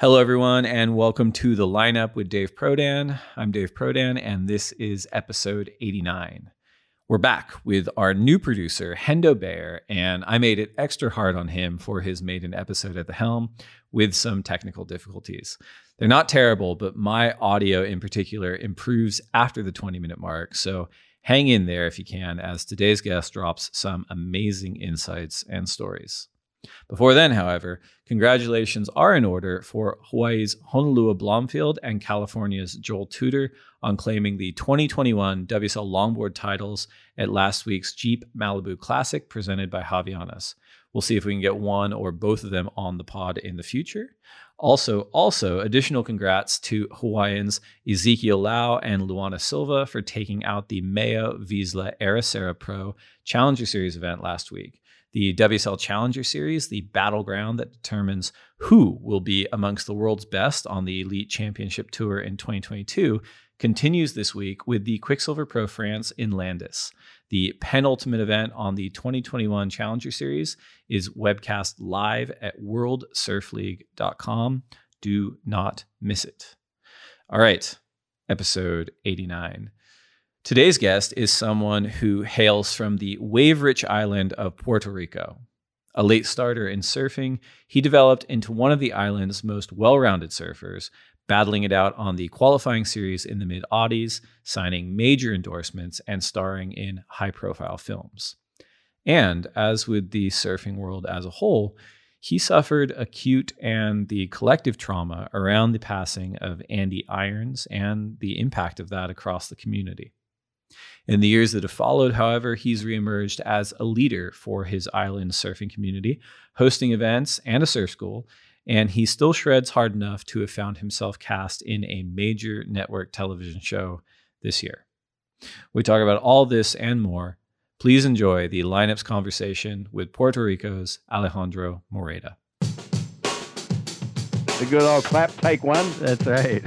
Hello, everyone, and welcome to the lineup with Dave Prodan. I'm Dave Prodan, and this is episode 89. We're back with our new producer, Hendo Bayer, and I made it extra hard on him for his maiden episode at the helm with some technical difficulties. They're not terrible, but my audio in particular improves after the 20 minute mark. So hang in there if you can, as today's guest drops some amazing insights and stories. Before then, however, congratulations are in order for Hawaii's Honolua Blomfield and California's Joel Tudor on claiming the 2021 WSL Longboard titles at last week's Jeep Malibu Classic presented by Havaianas. We'll see if we can get one or both of them on the pod in the future. Also, also additional congrats to Hawaiians Ezekiel Lau and Luana Silva for taking out the Meo Vissla Ericeira Pro Challenger Series event last week the WSL Challenger Series, the battleground that determines who will be amongst the world's best on the Elite Championship Tour in 2022, continues this week with the Quiksilver Pro France in Landes. The penultimate event on the 2021 Challenger Series is webcast live at worldsurfleague.com. Do not miss it. All right, episode 89. Today's guest is someone who hails from the wave rich island of Puerto Rico. A late starter in surfing, he developed into one of the island's most well rounded surfers, battling it out on the qualifying series in the mid Aughties, signing major endorsements, and starring in high profile films. And as with the surfing world as a whole, he suffered acute and the collective trauma around the passing of Andy Irons and the impact of that across the community. In the years that have followed, however, he's reemerged as a leader for his island surfing community, hosting events and a surf school, and he still shreds hard enough to have found himself cast in a major network television show this year. We talk about all this and more. Please enjoy the lineups conversation with Puerto Rico's Alejandro Moreda. The good old clap, take one. That's right.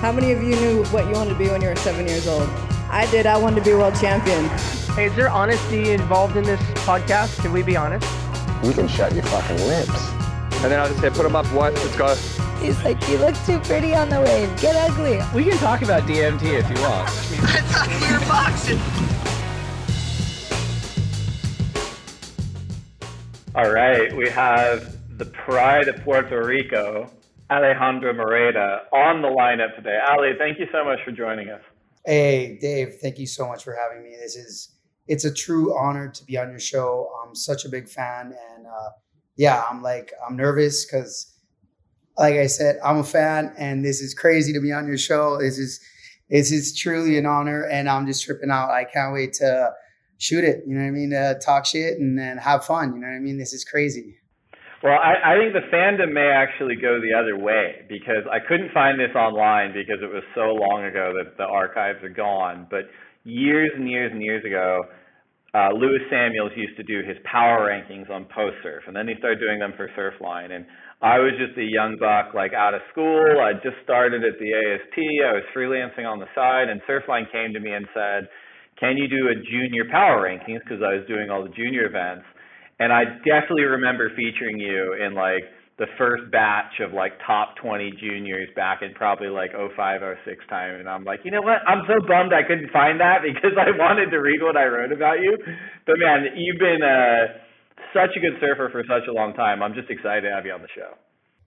How many of you knew what you wanted to be when you were seven years old? I did. I wanted to be world champion. Hey, is there honesty involved in this podcast? Can we be honest? You can shut your fucking lips. And then I'll just say, put them up, what? Let's go. He's like, you look too pretty on the wave. Get ugly. We can talk about DMT if you want. I thought you were boxing. All right, we have the pride of Puerto Rico, Alejandro Moreda, on the lineup today. Ali, thank you so much for joining us. Hey, Dave, thank you so much for having me. This is it's a true honor to be on your show. I'm such a big fan, and uh, yeah, I'm like I'm nervous because, like I said, I'm a fan, and this is crazy to be on your show. This is this is truly an honor, and I'm just tripping out. I can't wait to shoot it. You know what I mean? To talk shit and then have fun. You know what I mean? This is crazy. Well, I, I think the fandom may actually go the other way because I couldn't find this online because it was so long ago that the archives are gone. But years and years and years ago, uh, Lewis Samuels used to do his power rankings on Post Surf, and then he started doing them for Surfline. And I was just a young buck, like out of school. I just started at the ASP. I was freelancing on the side, and Surfline came to me and said, "Can you do a junior power rankings?" Because I was doing all the junior events. And I definitely remember featuring you in like the first batch of like top 20 juniors back in probably like 05, 06 time. And I'm like, you know what? I'm so bummed I couldn't find that because I wanted to read what I wrote about you. But man, you've been uh, such a good surfer for such a long time. I'm just excited to have you on the show.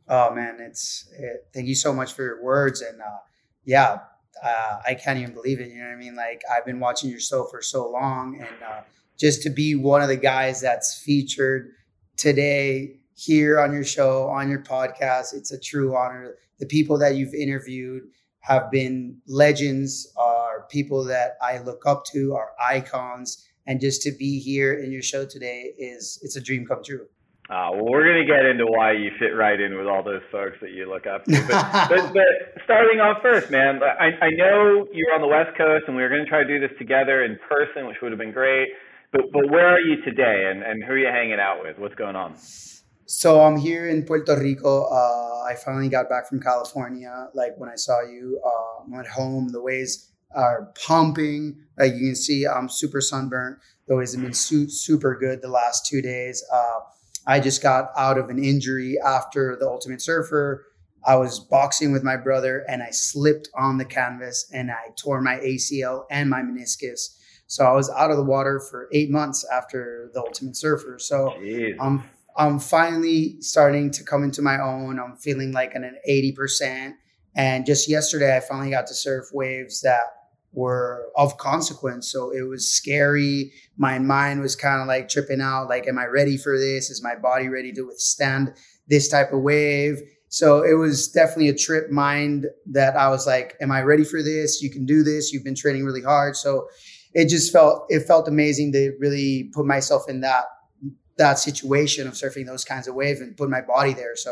Oh man, it's it, thank you so much for your words. And uh, yeah, uh, I can't even believe it. You know what I mean? Like I've been watching your show for so long and, uh, just to be one of the guys that's featured today here on your show, on your podcast. It's a true honor. The people that you've interviewed have been legends, are people that I look up to, are icons. And just to be here in your show today is it's a dream come true. Uh, well, we're going to get into why you fit right in with all those folks that you look up to. But, but, but starting off first, man, I, I know you're on the West Coast and we were going to try to do this together in person, which would have been great. But, but where are you today and, and who are you hanging out with? What's going on? So I'm here in Puerto Rico. Uh, I finally got back from California. Like when I saw you, uh, I'm at home. The waves are pumping. Like you can see, I'm super sunburnt. The waves have been su- super good the last two days. Uh, I just got out of an injury after the Ultimate Surfer. I was boxing with my brother and I slipped on the canvas and I tore my ACL and my meniscus. So I was out of the water for eight months after the Ultimate Surfer. So Jeez. I'm I'm finally starting to come into my own. I'm feeling like an 80%. And just yesterday I finally got to surf waves that were of consequence. So it was scary. My mind was kind of like tripping out. Like, am I ready for this? Is my body ready to withstand this type of wave? So it was definitely a trip mind that I was like, am I ready for this? You can do this. You've been training really hard. So it just felt, it felt amazing to really put myself in that, that situation of surfing those kinds of waves and put my body there. So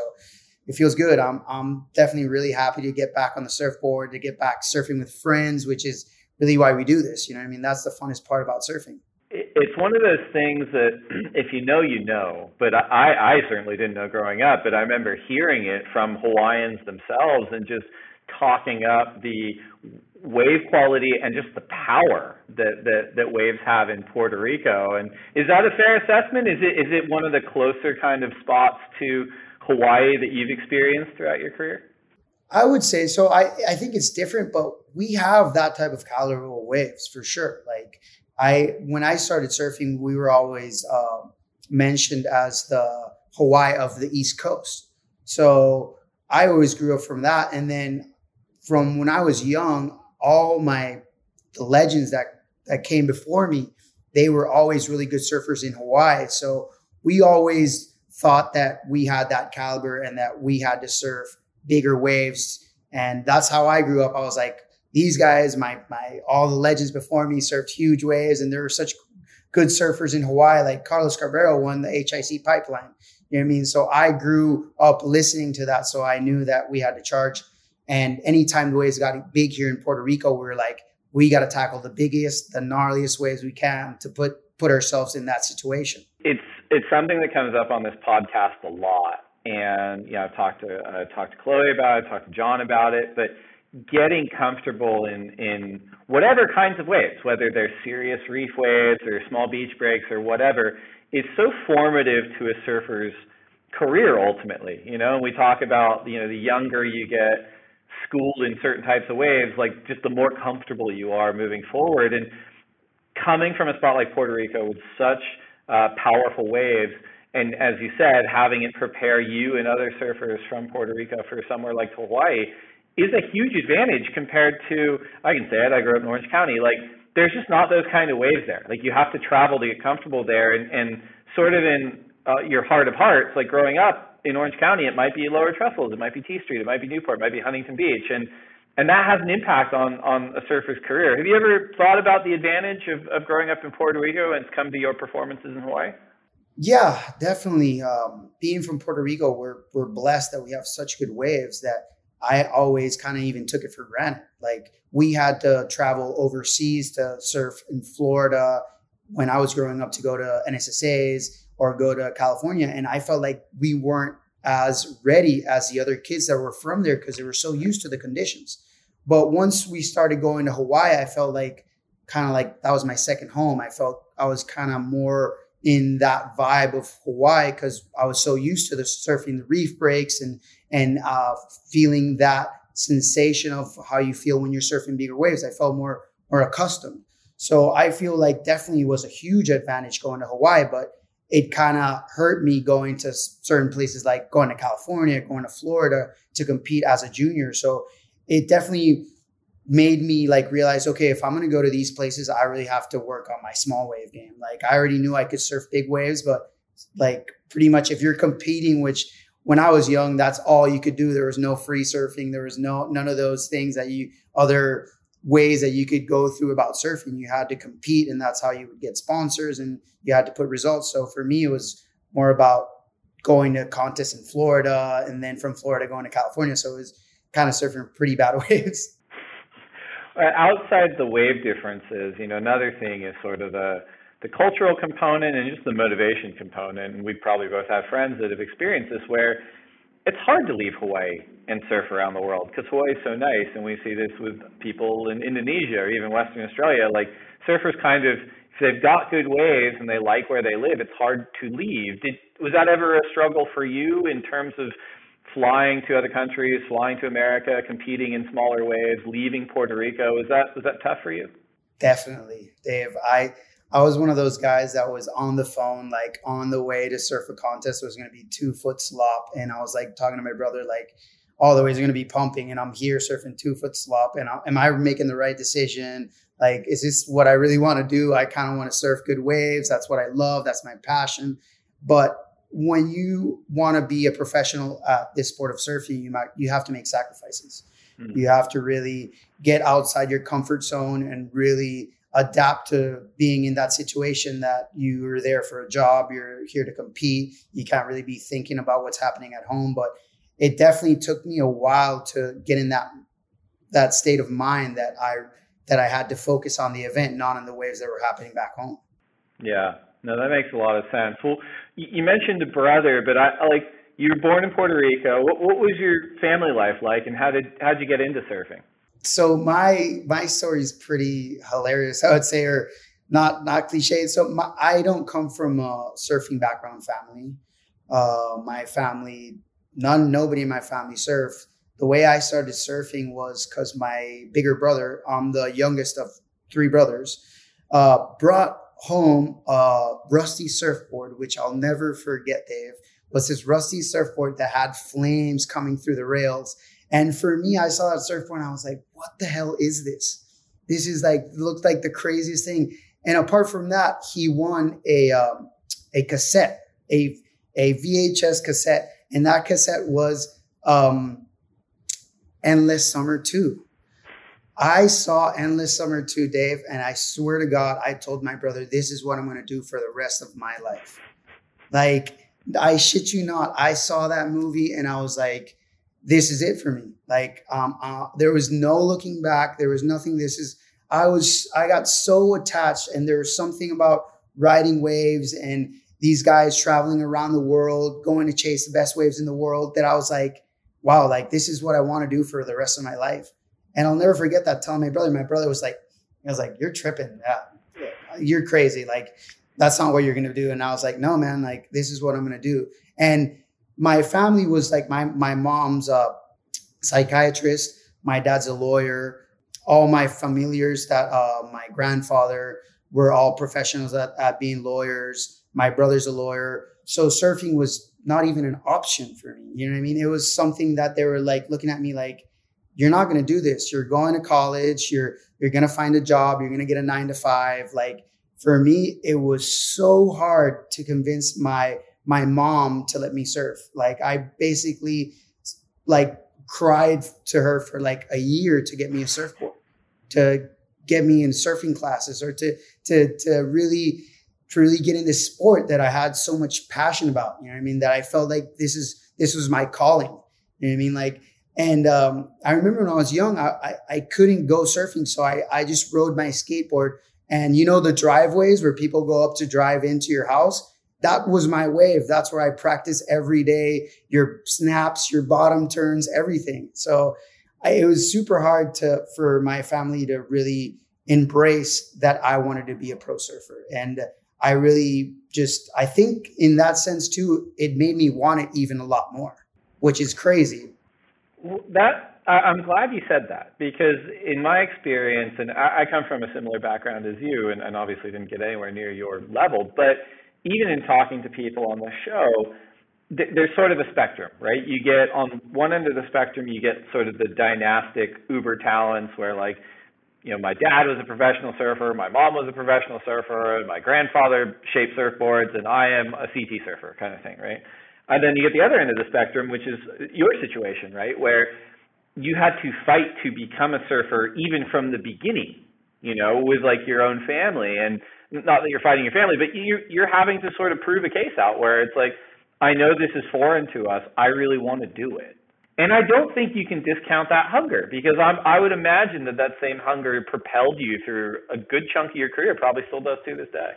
it feels good. I'm I'm definitely really happy to get back on the surfboard, to get back surfing with friends, which is really why we do this. You know, I mean, that's the funnest part about surfing. It's one of those things that if you know, you know. But I, I certainly didn't know growing up, but I remember hearing it from Hawaiians themselves and just talking up the wave quality and just the power that, that, that waves have in Puerto Rico. And is that a fair assessment? Is it is it one of the closer kind of spots to Hawaii that you've experienced throughout your career? I would say so. I, I think it's different, but we have that type of caliber of waves for sure. Like I, when I started surfing, we were always uh, mentioned as the Hawaii of the East Coast. So I always grew up from that. And then from when I was young, all my the legends that that came before me, they were always really good surfers in Hawaii. So we always thought that we had that caliber and that we had to surf bigger waves. And that's how I grew up. I was like, these guys, my my all the legends before me surfed huge waves, and there were such good surfers in Hawaii. Like Carlos Cabrero won the HIC pipeline. You know what I mean? So I grew up listening to that. So I knew that we had to charge. And anytime the waves got big here in Puerto Rico, we were like, we got to tackle the biggest, the gnarliest waves we can to put put ourselves in that situation. It's it's something that comes up on this podcast a lot, and you know, I've talked to uh, talked to Chloe about it, talked to John about it, but getting comfortable in in whatever kinds of waves, whether they're serious reef waves or small beach breaks or whatever, is so formative to a surfer's career ultimately. You know, and we talk about you know the younger you get schooled in certain types of waves, like just the more comfortable you are moving forward. And coming from a spot like Puerto Rico with such uh, powerful waves, and as you said, having it prepare you and other surfers from Puerto Rico for somewhere like Hawaii is a huge advantage compared to I can say it. I grew up in Orange County. Like there's just not those kind of waves there. Like you have to travel to get comfortable there, and and sort of in uh, your heart of hearts, like growing up in Orange County, it might be Lower Trestles, it might be T Street, it might be Newport, it might be Huntington Beach, and and that has an impact on on a surfer's career. Have you ever thought about the advantage of, of growing up in Puerto Rico and it's come to your performances in Hawaii? Yeah, definitely. Um, being from Puerto Rico, we're we're blessed that we have such good waves that I always kind of even took it for granted. Like we had to travel overseas to surf in Florida when I was growing up to go to NSSA's or go to California, and I felt like we weren't as ready as the other kids that were from there because they were so used to the conditions. But once we started going to Hawaii, I felt like kind of like that was my second home. I felt I was kind of more in that vibe of Hawaii because I was so used to the surfing the reef breaks and and uh, feeling that sensation of how you feel when you're surfing bigger waves. I felt more more accustomed. So I feel like definitely was a huge advantage going to Hawaii, but it kind of hurt me going to certain places like going to California, going to Florida to compete as a junior. So it definitely made me like realize okay if i'm going to go to these places i really have to work on my small wave game. Like i already knew i could surf big waves but like pretty much if you're competing which when i was young that's all you could do. There was no free surfing. There was no none of those things that you other ways that you could go through about surfing you had to compete and that's how you would get sponsors and you had to put results so for me it was more about going to contests in Florida, and then from Florida going to California. So it was kind of surfing pretty bad waves. Uh, outside the wave differences, you know, another thing is sort of the the cultural component and just the motivation component. And we probably both have friends that have experienced this where it's hard to leave Hawaii and surf around the world because Hawaii is so nice. And we see this with people in Indonesia or even Western Australia. Like surfers kind of, if they've got good waves and they like where they live, it's hard to leave. Did, was that ever a struggle for you in terms of flying to other countries, flying to America, competing in smaller waves, leaving Puerto Rico? Was that was that tough for you? Definitely, Dave. I I was one of those guys that was on the phone, like on the way to surf a contest. It was going to be two foot slop, and I was like talking to my brother, like all the waves are going to be pumping, and I'm here surfing two foot slop, and I, am I making the right decision? Like, is this what I really want to do? I kind of want to surf good waves. That's what I love. That's my passion. But when you want to be a professional at this sport of surfing, you might you have to make sacrifices. Mm-hmm. You have to really get outside your comfort zone and really adapt to being in that situation that you are there for a job, you're here to compete. You can't really be thinking about what's happening at home. But it definitely took me a while to get in that that state of mind that I that I had to focus on the event, not on the waves that were happening back home. Yeah, no, that makes a lot of sense. Well, you mentioned a brother, but I like you were born in Puerto Rico. What, what was your family life like, and how did how did you get into surfing? so my my story is pretty hilarious, I would say, or not not cliche. So my, I don't come from a surfing background family. Uh, my family, none, nobody in my family surfed. The way I started surfing was because my bigger brother, I'm the youngest of three brothers, uh, brought home a rusty surfboard, which I'll never forget, Dave. Was this rusty surfboard that had flames coming through the rails and for me, I saw that surfboard and I was like, what the hell is this? This is like, looked like the craziest thing. And apart from that, he won a, um, a cassette, a, a VHS cassette. And that cassette was, um, Endless Summer 2. I saw Endless Summer 2, Dave, and I swear to God, I told my brother, this is what I'm going to do for the rest of my life. Like, I shit you not. I saw that movie and I was like, this is it for me. Like, um, uh, there was no looking back. There was nothing. This is, I was, I got so attached, and there was something about riding waves and these guys traveling around the world, going to chase the best waves in the world that I was like, wow, like this is what I want to do for the rest of my life. And I'll never forget that telling my brother. My brother was like, I was like, you're tripping. Yeah, you're crazy. Like, that's not what you're going to do. And I was like, no, man, like this is what I'm going to do. And my family was like my my mom's a psychiatrist, my dad's a lawyer. All my familiars that uh, my grandfather were all professionals at, at being lawyers. My brother's a lawyer, so surfing was not even an option for me. You know what I mean? It was something that they were like looking at me like, "You're not going to do this. You're going to college. You're you're going to find a job. You're going to get a nine to five. Like for me, it was so hard to convince my my mom to let me surf. Like I basically like cried to her for like a year to get me a surfboard, to get me in surfing classes or to to to really to really get in this sport that I had so much passion about. You know what I mean? That I felt like this is this was my calling. You know what I mean? Like and um, I remember when I was young, I, I, I couldn't go surfing, so I I just rode my skateboard. And you know the driveways where people go up to drive into your house that was my wave. That's where I practice every day. Your snaps, your bottom turns, everything. So I, it was super hard to for my family to really embrace that I wanted to be a pro surfer, and I really just I think in that sense too, it made me want it even a lot more, which is crazy. That I'm glad you said that because in my experience, and I, come from a similar background as you, and, obviously didn't get anywhere near your level, but even in talking to people on the show, there's sort of a spectrum, right? You get on one end of the spectrum, you get sort of the dynastic uber talents where like, you know, my dad was a professional surfer, my mom was a professional surfer, my grandfather shaped surfboards, and I am a CT surfer kind of thing, right? And then you get the other end of the spectrum, which is your situation, right? Where you had to fight to become a surfer even from the beginning, you know, with like your own family. And not that you're fighting your family, but you you're having to sort of prove a case out where it's like I know this is foreign to us. I really want to do it. And I don't think you can discount that hunger because I'm, I would imagine that that same hunger propelled you through a good chunk of your career, probably still does to this day.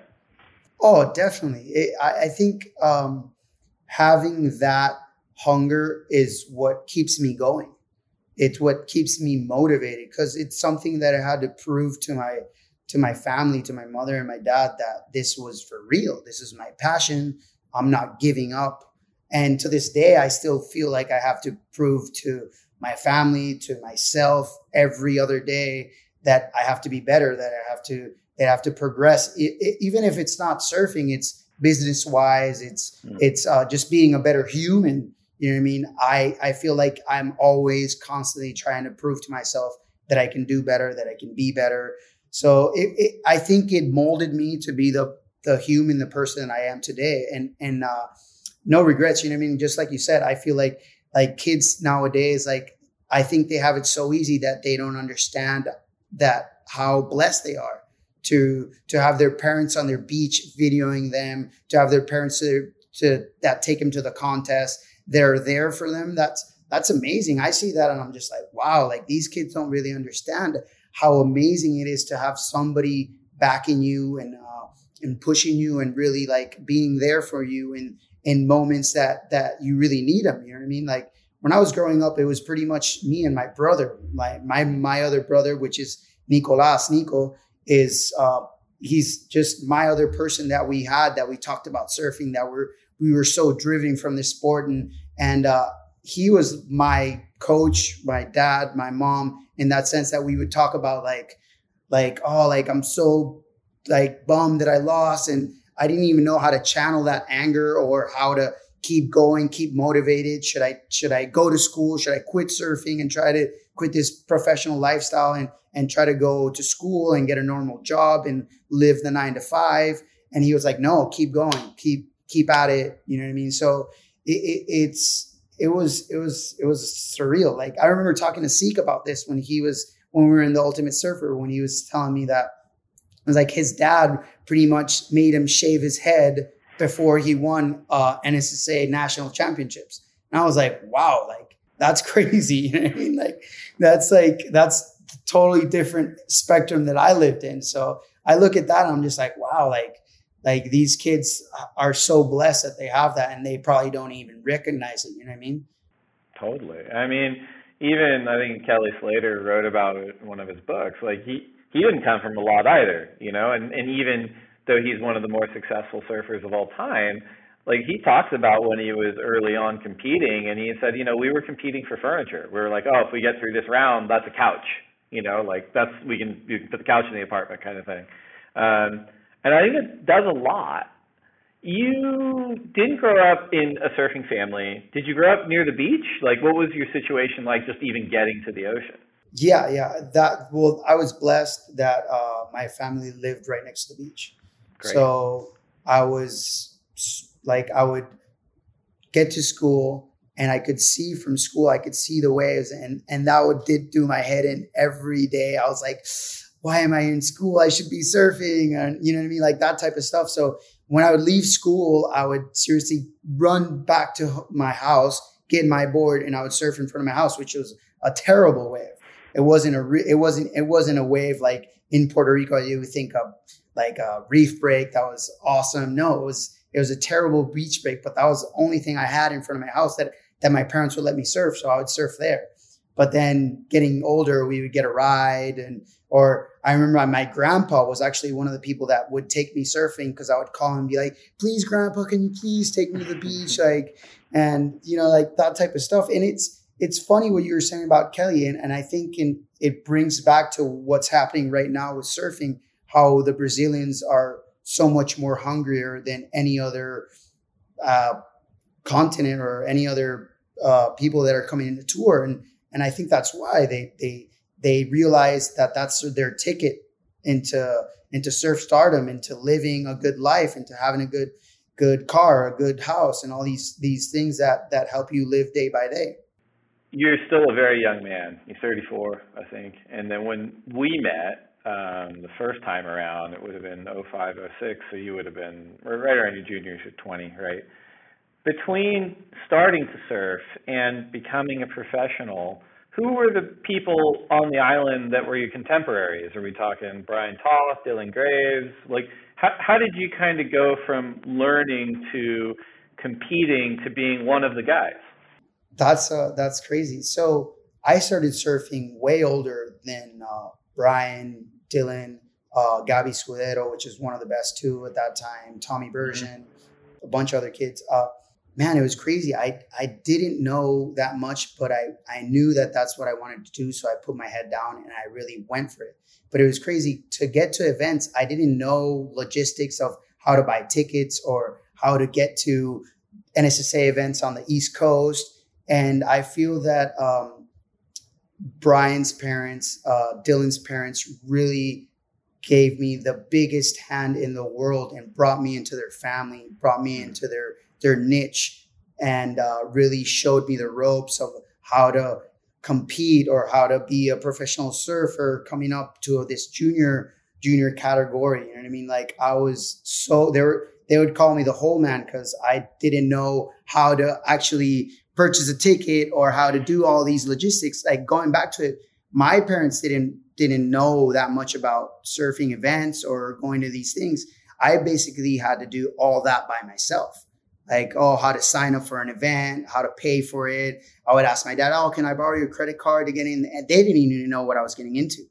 Oh, definitely. It, I, I, think um, having that hunger is what keeps me going. It's what keeps me motivated because it's something that I had to prove to my to my family, to my mother and my dad that this was for real. This is my passion. I'm not giving up and to this day, I still feel like I have to prove to my family, to myself every other day that I have to be better, that I have to, that I have to progress. It, it, even if it's not surfing, it's business wise, it's, mm. it's uh, just being a better human. You know what I mean? I, I feel like I'm always constantly trying to prove to myself that I can do better, that I can be better. So it, it, I think it molded me to be the the human, the person that I am today. And and uh, no regrets. You know what I mean? Just like you said, I feel like like kids nowadays, like I think they have it so easy that they don't understand that how blessed they are to to have their parents on their beach videoing them, to have their parents to, to that take them to the contest. They're there for them. That's that's amazing. I see that and I'm just like, wow, like these kids don't really understand how amazing it is to have somebody backing you and uh, and pushing you and really like being there for you and in moments that that you really need them. You know what I mean? Like when I was growing up, it was pretty much me and my brother. My my my other brother, which is Nicolas. Nico is uh, he's just my other person that we had that we talked about surfing. That we're we were so driven from this sport, and and uh, he was my coach, my dad, my mom. In that sense, that we would talk about like like oh like I'm so like bummed that I lost and I didn't even know how to channel that anger or how to keep going, keep motivated. Should I should I go to school? Should I quit surfing and try to quit this professional lifestyle and and try to go to school and get a normal job and live the nine to five? And he was like, no, keep going, keep keep at it. You know what I mean? So it, it, it's it was it was it was surreal. Like I remember talking to Zeke about this when he was when we were in the Ultimate Surfer when he was telling me that was like his dad pretty much made him shave his head before he won uh, NSSA national championships. And I was like, wow, like that's crazy. You know what I mean? Like that's like that's totally different spectrum that I lived in. So I look at that and I'm just like, wow, like like these kids are so blessed that they have that and they probably don't even recognize it. You know what I mean? Totally. I mean, even I think Kelly Slater wrote about it in one of his books. Like he he didn't come from a lot either, you know, and, and even though he's one of the more successful surfers of all time, like he talks about when he was early on competing and he said, you know, we were competing for furniture. We were like, oh, if we get through this round, that's a couch, you know, like that's we can, we can put the couch in the apartment kind of thing. Um, and I think it does a lot. You didn't grow up in a surfing family. Did you grow up near the beach? Like, what was your situation like just even getting to the ocean? Yeah, yeah. That well, I was blessed that uh, my family lived right next to the beach. Great. So I was like, I would get to school and I could see from school, I could see the waves, and and that would did do my head in every day. I was like, why am I in school? I should be surfing, and you know what I mean, like that type of stuff. So when I would leave school, I would seriously run back to my house, get my board, and I would surf in front of my house, which was a terrible wave. It wasn't a re- it wasn't it wasn't a wave like in Puerto Rico you would think of like a reef break that was awesome. No, it was it was a terrible beach break, but that was the only thing I had in front of my house that that my parents would let me surf, so I would surf there. But then getting older, we would get a ride and or I remember my grandpa was actually one of the people that would take me surfing because I would call him and be like, please, grandpa, can you please take me to the beach? Like, and you know, like that type of stuff. And it's it's funny what you were saying about Kelly, and, and I think in, it brings back to what's happening right now with surfing, how the Brazilians are so much more hungrier than any other uh, continent or any other uh, people that are coming into tour, and and I think that's why they they they realize that that's their ticket into into surf stardom, into living a good life, into having a good good car, a good house, and all these these things that that help you live day by day you're still a very young man. You're 34, I think. And then when we met um, the first time around, it would have been 05, 06. So you would have been right around your juniors, you're 20, right? between starting to surf and becoming a professional, who were the people on the island that were your contemporaries? Are we talking Brian Toth, Dylan Graves? Like, how, how did you kind of go from learning to competing to being one of the guys? That's uh, that's crazy. So I started surfing way older than uh, Brian, Dylan, uh, Gabi Scudero, which is one of the best two at that time, Tommy Bergen, mm-hmm. a bunch of other kids. Uh, man, it was crazy. I, I didn't know that much, but I, I knew that that's what I wanted to do. So I put my head down and I really went for it. But it was crazy to get to events. I didn't know logistics of how to buy tickets or how to get to NSSA events on the East Coast. And I feel that um, Brian's parents, uh, Dylan's parents really gave me the biggest hand in the world and brought me into their family, brought me into their their niche, and uh, really showed me the ropes of how to compete or how to be a professional surfer coming up to this junior junior category. You know what I mean? Like I was so they were they would call me the whole man because I didn't know how to actually purchase a ticket or how to do all these logistics. Like going back to it, my parents didn't didn't know that much about surfing events or going to these things. I basically had to do all that by myself. Like, oh, how to sign up for an event, how to pay for it. I would ask my dad, oh, can I borrow your credit card to get in? And they didn't even know what I was getting into.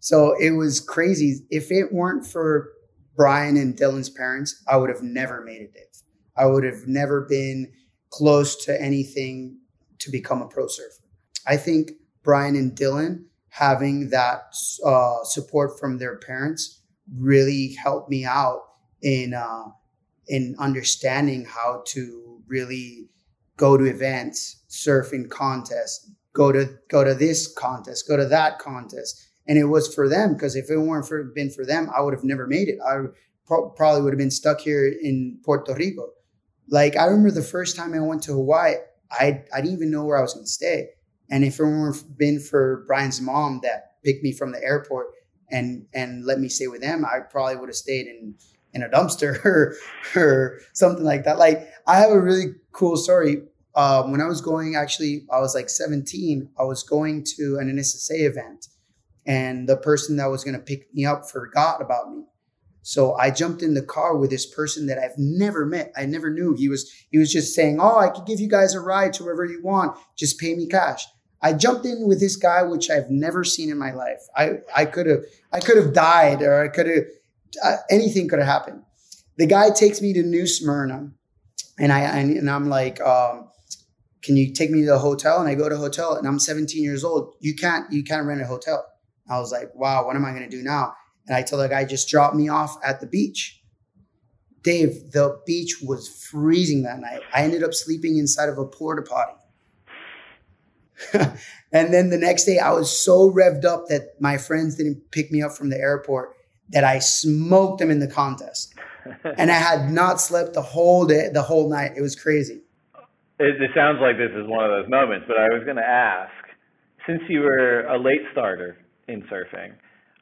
So it was crazy. If it weren't for Brian and Dylan's parents, I would have never made it. I would have never been close to anything to become a pro surfer. I think Brian and Dylan having that uh, support from their parents really helped me out in uh, in understanding how to really go to events, surf in contests, go to go to this contest, go to that contest, and it was for them because if it weren't for been for them, I would have never made it. I pro- probably would have been stuck here in Puerto Rico. Like I remember the first time I went to Hawaii, I I didn't even know where I was going to stay. And if it weren't been for Brian's mom that picked me from the airport and and let me stay with them, I probably would have stayed in in a dumpster or, or something like that. Like I have a really cool story. Um, when I was going, actually, I was like 17. I was going to an NSSA event, and the person that was going to pick me up forgot about me. So I jumped in the car with this person that I've never met. I never knew. He was he was just saying, "Oh, I could give you guys a ride to wherever you want. Just pay me cash." I jumped in with this guy, which I've never seen in my life. I, I could have, I could have died or I could have, uh, anything could have happened. The guy takes me to New Smyrna and I, and I'm like, um, can you take me to the hotel? And I go to hotel and I'm 17 years old. You can't, you can't rent a hotel. I was like, wow, what am I going to do now? And I tell the guy, just drop me off at the beach. Dave, the beach was freezing that night. I ended up sleeping inside of a porta potty. and then the next day, I was so revved up that my friends didn't pick me up from the airport that I smoked them in the contest. and I had not slept the whole day, the whole night. It was crazy. It, it sounds like this is one of those moments, but I was going to ask since you were a late starter in surfing,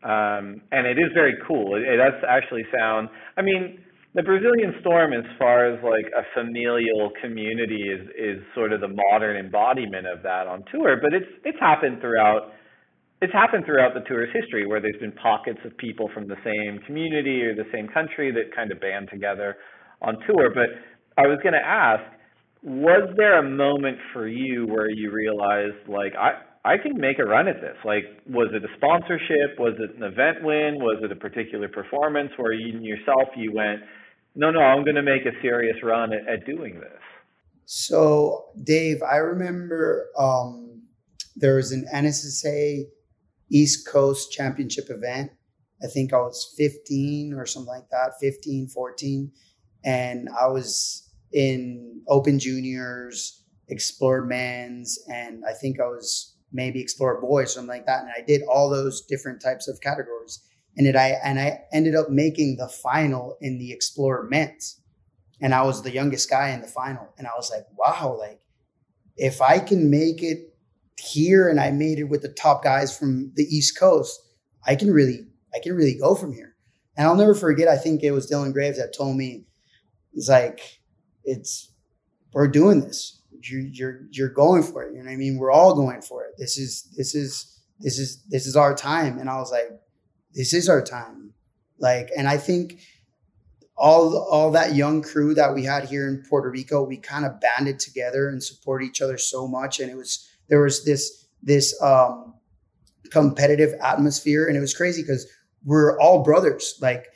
um, and it is very cool. It, it does actually sound, I mean, the Brazilian Storm, as far as like a familial community, is is sort of the modern embodiment of that on tour. But it's it's happened throughout it's happened throughout the tour's history where there's been pockets of people from the same community or the same country that kind of band together on tour. But I was going to ask, was there a moment for you where you realized like I I can make a run at this. Like, was it a sponsorship? Was it an event win? Was it a particular performance where you yourself you went, no, no, I'm going to make a serious run at, at doing this. So, Dave, I remember um, there was an NSSA East Coast Championship event. I think I was 15 or something like that, 15, 14. And I was in Open Juniors, Explorer Men's, and I think I was maybe Explorer Boys, or something like that. And I did all those different types of categories and it I and I ended up making the final in the Explorer Men's, and I was the youngest guy in the final, and I was like, wow, like if I can make it here, and I made it with the top guys from the East Coast, I can really I can really go from here. And I'll never forget. I think it was Dylan Graves that told me, "It's like it's we're doing this. You're, you're, you're going for it. You know what I mean? We're all going for it. This is, this is, this is, this is our time. And I was like, this is our time. Like, and I think all, all that young crew that we had here in Puerto Rico, we kind of banded together and support each other so much. And it was, there was this, this, um, competitive atmosphere. And it was crazy because we're all brothers. Like,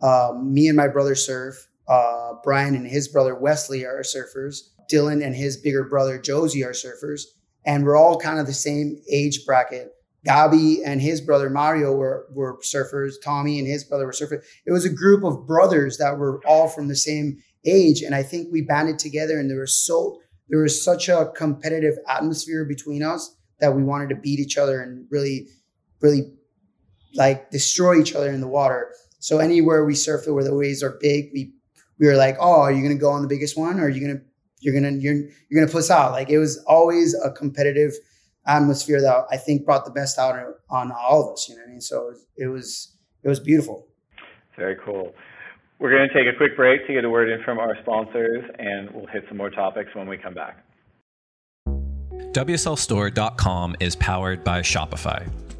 uh, me and my brother surf. Uh, Brian and his brother Wesley are surfers. Dylan and his bigger brother Josie are surfers, and we're all kind of the same age bracket. Gabi and his brother Mario were, were surfers. Tommy and his brother were surfers. It was a group of brothers that were all from the same age, and I think we banded together. And there was so there was such a competitive atmosphere between us that we wanted to beat each other and really, really like destroy each other in the water. So anywhere we surfed where the waves are big, we we were like, oh, are you gonna go on the biggest one, or are you gonna you're gonna you're you're gonna puss out? Like it was always a competitive atmosphere that I think brought the best out on all of us. You know what I mean? So it was it was beautiful. Very cool. We're going to take a quick break to get a word in from our sponsors, and we'll hit some more topics when we come back. WSLStore.com is powered by Shopify.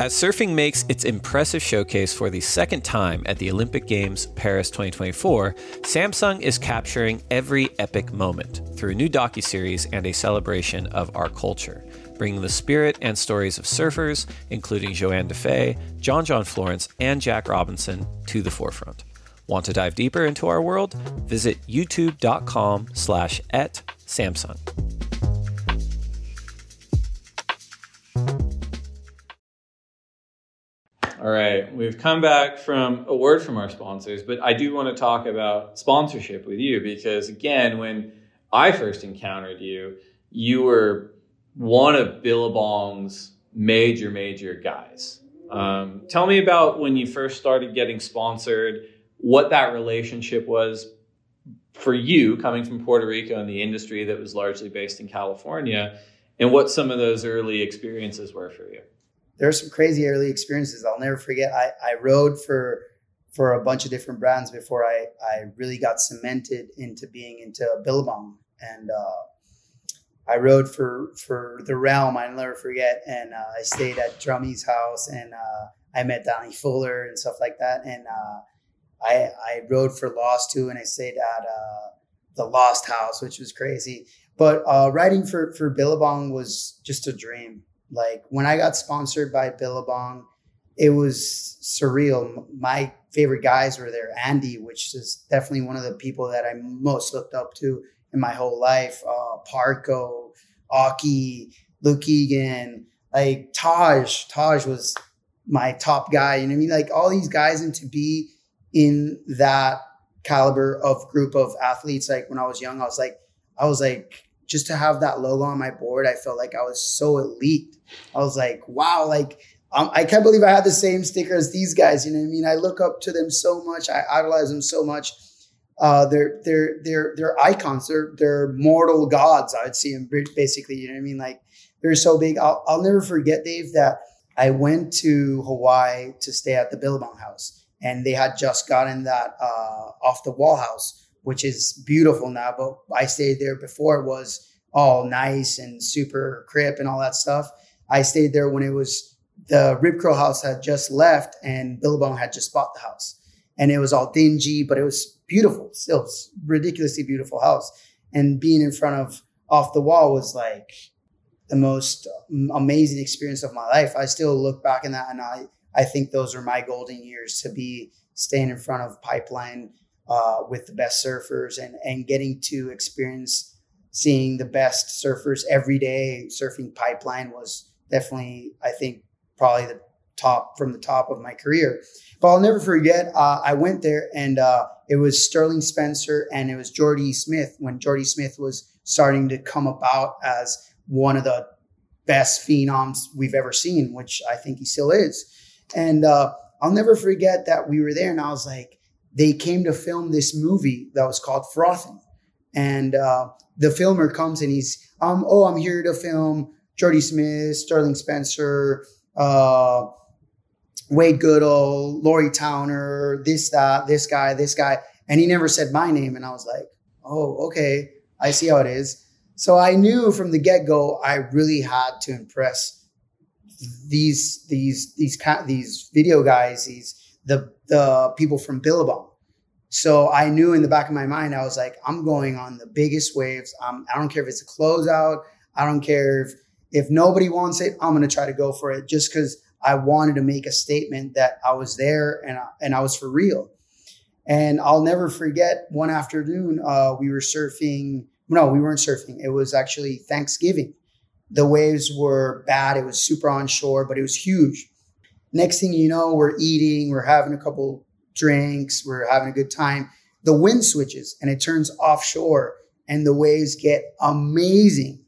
As surfing makes its impressive showcase for the second time at the Olympic Games Paris 2024, Samsung is capturing every epic moment through a new docuseries and a celebration of our culture, bringing the spirit and stories of surfers, including Johanne Defay, John John Florence, and Jack Robinson, to the forefront. Want to dive deeper into our world? Visit youtube.com slash et Samsung. All right, we've come back from a word from our sponsors, but I do want to talk about sponsorship with you because, again, when I first encountered you, you were one of Billabong's major, major guys. Um, tell me about when you first started getting sponsored, what that relationship was for you coming from Puerto Rico and the industry that was largely based in California, and what some of those early experiences were for you there are some crazy early experiences. I'll never forget. I, I rode for for a bunch of different brands before I, I really got cemented into being into Billabong. And uh, I rode for for the Realm. I'll never forget. And uh, I stayed at Drummy's house, and uh, I met Donnie Fuller and stuff like that. And uh, I I rode for Lost too, and I stayed at uh, the Lost House, which was crazy. But uh, riding for for Billabong was just a dream like when I got sponsored by Billabong, it was surreal. My favorite guys were there. Andy, which is definitely one of the people that I most looked up to in my whole life. Uh, Parko, Occy, Luke Egan, like Taj. Taj was my top guy. You know what I mean? Like all these guys, and to be in that caliber of group of athletes, like when I was young, I was like, I was like, just to have that logo on my board, I felt like I was so elite. I was like, wow, like um, I can't believe I had the same sticker as these guys. You know what I mean? I look up to them so much. I idolize them so much. Uh, they're they're they're they're icons. They're they're mortal gods. I'd see them basically. You know what I mean? Like they're so big. I'll I'll never forget, Dave, that I went to Hawaii to stay at the Billabong House, and they had just gotten that uh, off the wall house, which is beautiful now. But I stayed there before it was all nice and super crip and all that stuff. I stayed there when it was the Rip Curl House had just left, and Billabong had just bought the house, and it was all dingy, but it was beautiful, still ridiculously beautiful house. And being in front of off the wall was like the most um, amazing experience of my life. I still look back in that and I, I think those are my golden years to be staying in front of pipeline uh, with the best surfers and, and getting to experience seeing the best surfers every day surfing pipeline was definitely, I think, probably the top from the top of my career. But I'll never forget, uh, I went there and uh, it was Sterling Spencer and it was Jordy Smith when Jordy Smith was starting to come about as one of the best phenoms we've ever seen, which I think he still is. And uh, I'll never forget that we were there, and I was like, they came to film this movie that was called Frothing, and uh, the filmer comes and he's, um, oh, I'm here to film Jordy Smith, Sterling Spencer, uh, Wade Goodall, Laurie Towner, this that, this guy, this guy, and he never said my name, and I was like, oh, okay, I see how it is. So I knew from the get go I really had to impress these these these these video guys, these the the people from Billabong. So I knew in the back of my mind I was like, I'm going on the biggest waves. Um, I don't care if it's a closeout. I don't care if if nobody wants it. I'm gonna try to go for it just because I wanted to make a statement that I was there and I, and I was for real. And I'll never forget one afternoon uh, we were surfing no, we weren't surfing. It was actually Thanksgiving. The waves were bad. It was super onshore, but it was huge. Next thing you know, we're eating, we're having a couple drinks, we're having a good time. The wind switches and it turns offshore and the waves get amazing.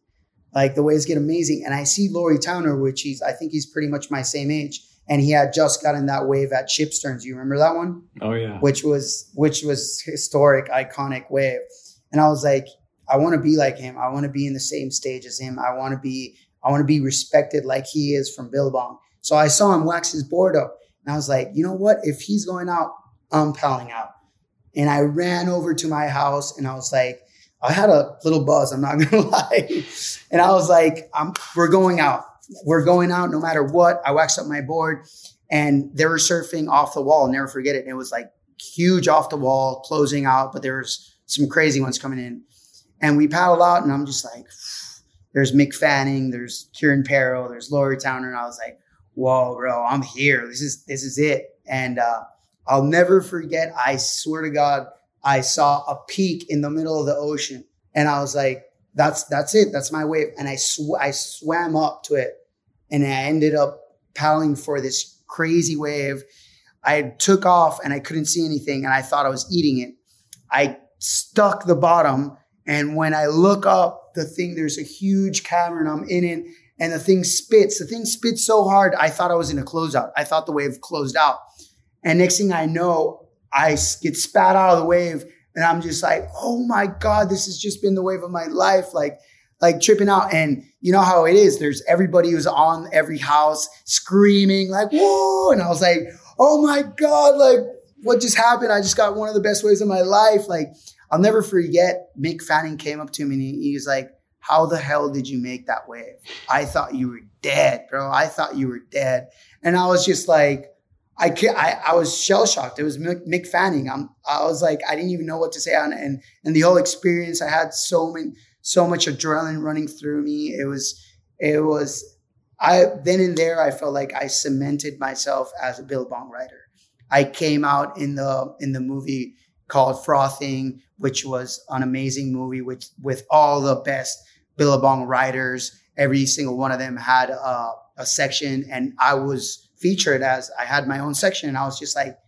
Like the waves get amazing. And I see Laurie Towner, which he's, I think he's pretty much my same age. And he had just gotten that wave at Shipsterns. You remember that one? Oh yeah. Which was, which was historic, iconic wave. And I was like, I want to be like him. I want to be in the same stage as him. I want to be I want to be respected like he is from Billabong. So I saw him wax his board up, and I was like, you know what? If he's going out, I'm paddling out. And I ran over to my house, and I was like, I had a little buzz. I'm not gonna lie, and I was like, I'm, we're going out. We're going out no matter what. I waxed up my board, and they were surfing off the wall. I'll never forget it. And it was like huge off the wall, closing out, but there was some crazy ones coming in. And we paddled out, and I'm just like, there's Mick Fanning, there's Kieran Perrow, there's Laurie Towner, and I was like, whoa, bro, I'm here. This is this is it. And uh, I'll never forget. I swear to God, I saw a peak in the middle of the ocean, and I was like, that's that's it. That's my wave. And I sw- I swam up to it, and I ended up paddling for this crazy wave. I took off and I couldn't see anything, and I thought I was eating it. I stuck the bottom and when I look up, the thing, there's a huge cavern. I'm in it, and the thing spits. The thing spits so hard, I thought I was in a closeout. I thought the wave closed out. And next thing I know, I get spat out of the wave, and I'm just like, oh my God, this has just been the wave of my life. Like, like tripping out. And you know how it is. There's everybody who's on every house screaming, like, whoa. And I was like, oh my God, like, what just happened? I just got one of the best waves of my life. Like, I'll never forget Mick Fanning came up to me and he, he was like, How the hell did you make that wave? I thought you were dead, bro. I thought you were dead. And I was just like, I, I, I was shell shocked. It was Mick, Fanning. I'm, I was like, I didn't even know what to say. On, and, and the whole experience, I had so many, so much adrenaline running through me. It was, it was, I then and there I felt like I cemented myself as a Billabong writer. I came out in the in the movie called Frothing, which was an amazing movie with with all the best Billabong writers. Every single one of them had a, a section, and I was featured as I had my own section, and I was just like,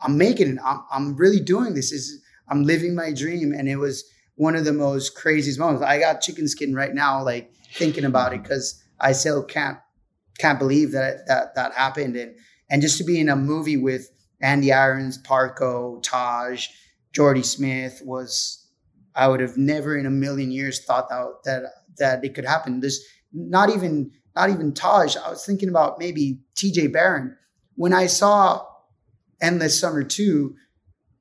I'm making it. I'm, I'm really doing this. Is I'm living my dream, and it was one of the most craziest moments. I got chicken skin right now, like thinking about it, because I still can't can't believe that that that happened, and and just to be in a movie with Andy Irons, Parko, Taj, Jordy Smith was I would have never in a million years thought that that that it could happen. This not even not even Taj. I was thinking about maybe Taj Burrow. When I saw Endless Summer 2,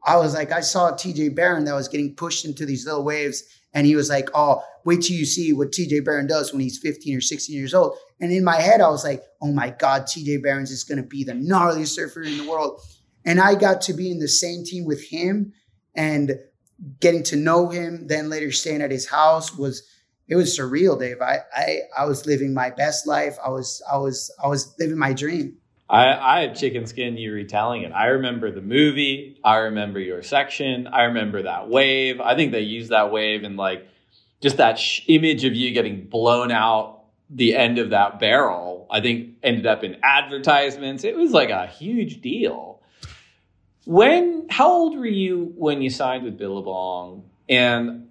I was like, I saw Taj Burrow that was getting pushed into these little waves. And he was like, Oh, wait till you see what Taj Burrow does when he's 15 or 16 years old. And in my head, I was like, Oh my God, Taj Burrow's is going to be the gnarliest surfer in the world. And I got to be in the same team with him and getting to know him, then later staying at his house was it was surreal, Dave. I I I was living my best life. I was I was I was living my dream. I, I have chicken skin you retelling it. I remember the movie. I remember your section. I remember that wave. I think they used that wave and like just that sh- image of you getting blown out the end of that barrel. I think ended up in advertisements. It was like a huge deal. When how old were you when you signed with Billabong? And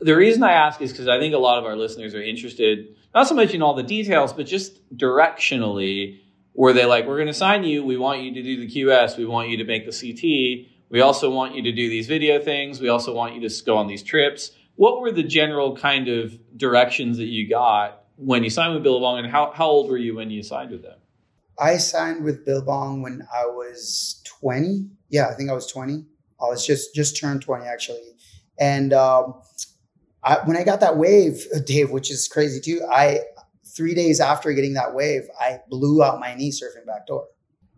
the reason I ask is because I think a lot of our listeners are interested, not so much in all the details, but just directionally. Were they like, we're going to sign you. We want you to do the QS. We want you to make the CT. We also want you to do these video things. We also want you to go on these trips. What were the general kind of directions that you got when you signed with Billabong, and how, how old were you when you signed with them? I signed with Billabong when I was 20. Yeah, I think I was 20. I was just just turned 20 actually. And um, I, when I got that wave, Dave, which is crazy too, I three days after getting that wave, I blew out my knee surfing backdoor,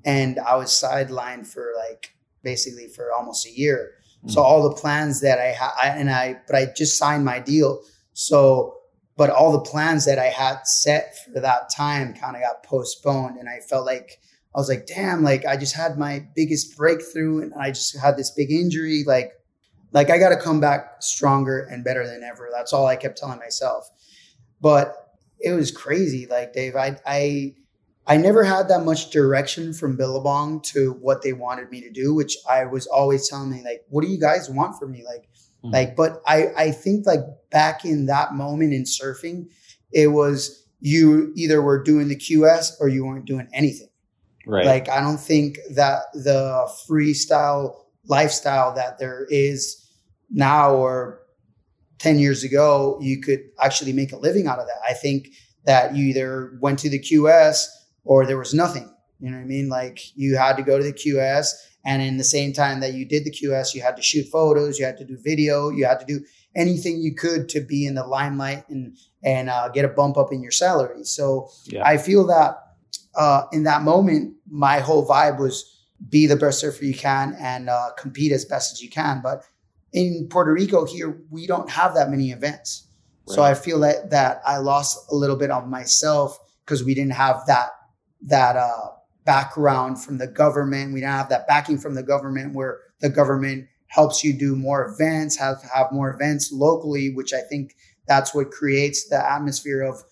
and I was sidelined for like basically for almost a year. Mm-hmm. So all the plans that I had, and I, but I just signed my deal. So, but all the plans that I had set for that time kind of got postponed, and I felt like I was like, damn, like I just had my biggest breakthrough and I just had this big injury. Like, like I got to come back stronger and better than ever. That's all I kept telling myself. But it was crazy. Like Dave, I, I, I never had that much direction from Billabong to what they wanted me to do, which I was always telling me, like, what do you guys want from me? Like, mm-hmm. like, but I, I think like back in that moment in surfing, it was you either were doing the QS or you weren't doing anything. Right. Like I don't think that the freestyle lifestyle that there is now or 10 years ago, you could actually make a living out of that. I think that you either went to the QS or there was nothing. You know what I mean? Like you had to go to the QS and in the same time that you did the QS, you had to shoot photos, you had to do video, you had to do anything you could to be in the limelight and and uh, get a bump up in your salary. So yeah. I feel that uh, in that moment, my whole vibe was be the best surfer you can and uh, compete as best as you can. But in Puerto Rico here, we don't have that many events. Right. So I feel that that I lost a little bit of myself because we didn't have that that uh, background from the government. We didn't have that backing from the government where the government helps you do more events, have have more events locally, which I think that's what creates the atmosphere of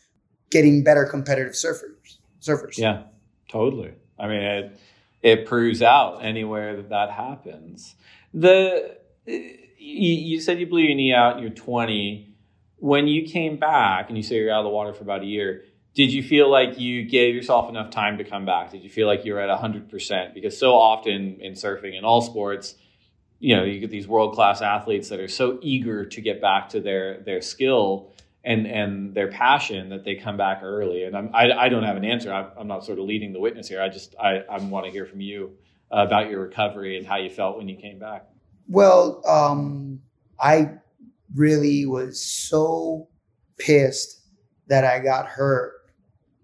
getting better competitive surfers. Surfers. Yeah, totally. I mean, it it proves out anywhere that that happens. The you, said you blew your knee out. You're 20. When you came back, and you say you're out of the water for about a year, did you feel like you gave yourself enough time to come back? Did you feel like you were at 100%? Because so often in surfing and all sports, you know, you get these world class athletes that are so eager to get back to their their skill and and their passion that they come back early. And I'm, I, I don't have an answer. I'm, I'm not sort of leading the witness here. I just I, I want to hear from you about your recovery and how you felt when you came back. Well, um, I really was so pissed that I got hurt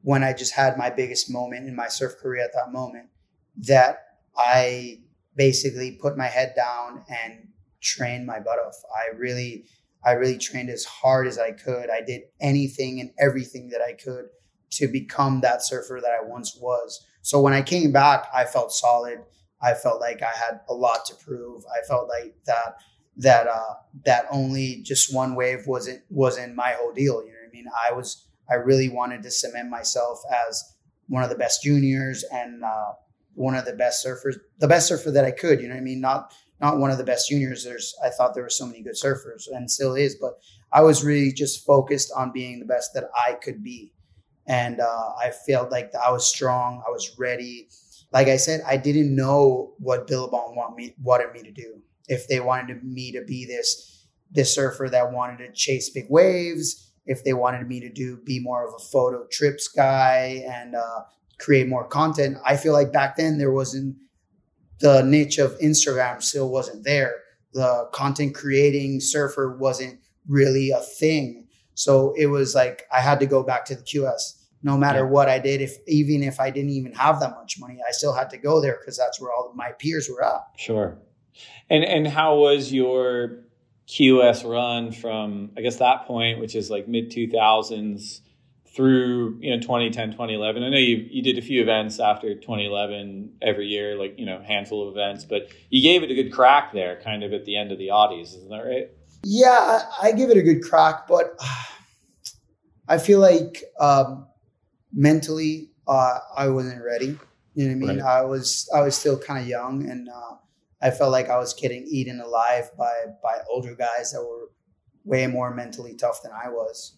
when I just had my biggest moment in my surf career at that moment that I basically put my head down and trained my butt off. I really, I really trained as hard as I could. I did anything and everything that I could to become that surfer that I once was. So when I came back, I felt solid. I felt like I had a lot to prove. I felt like that that uh that only just one wave wasn't wasn't my whole deal. You know what I mean? I was I really wanted to cement myself as one of the best juniors and uh, one of the best surfers, the best surfer that I could. You know what I mean? Not not one of the best juniors. There's I thought there were so many good surfers and still is, but I was really just focused on being the best that I could be, and uh, I felt like I was strong. I was ready. Like I said, I didn't know what Billabong want me wanted me to do. If they wanted me to be this this surfer that wanted to chase big waves, if they wanted me to do be more of a photo trips guy and uh, create more content. I feel like back then there wasn't the niche of Instagram still wasn't there. The content creating surfer wasn't really a thing. So it was like I had to go back to the QS. No matter yeah. what I did, if even if I didn't even have that much money, I still had to go there because that's where all my peers were at. Sure. And and how was your QS run from I guess that point, which is like mid two thousands through you know 2010 2011 i know you, you did a few events after 2011 every year like you know handful of events but you gave it a good crack there kind of at the end of the audis isn't that right? Yeah i, I give it a good crack but i feel like um, mentally uh, i wasn't ready. You know what i mean? Right. i was i was still kind of young and uh, i felt like i was getting eaten alive by by older guys that were way more mentally tough than i was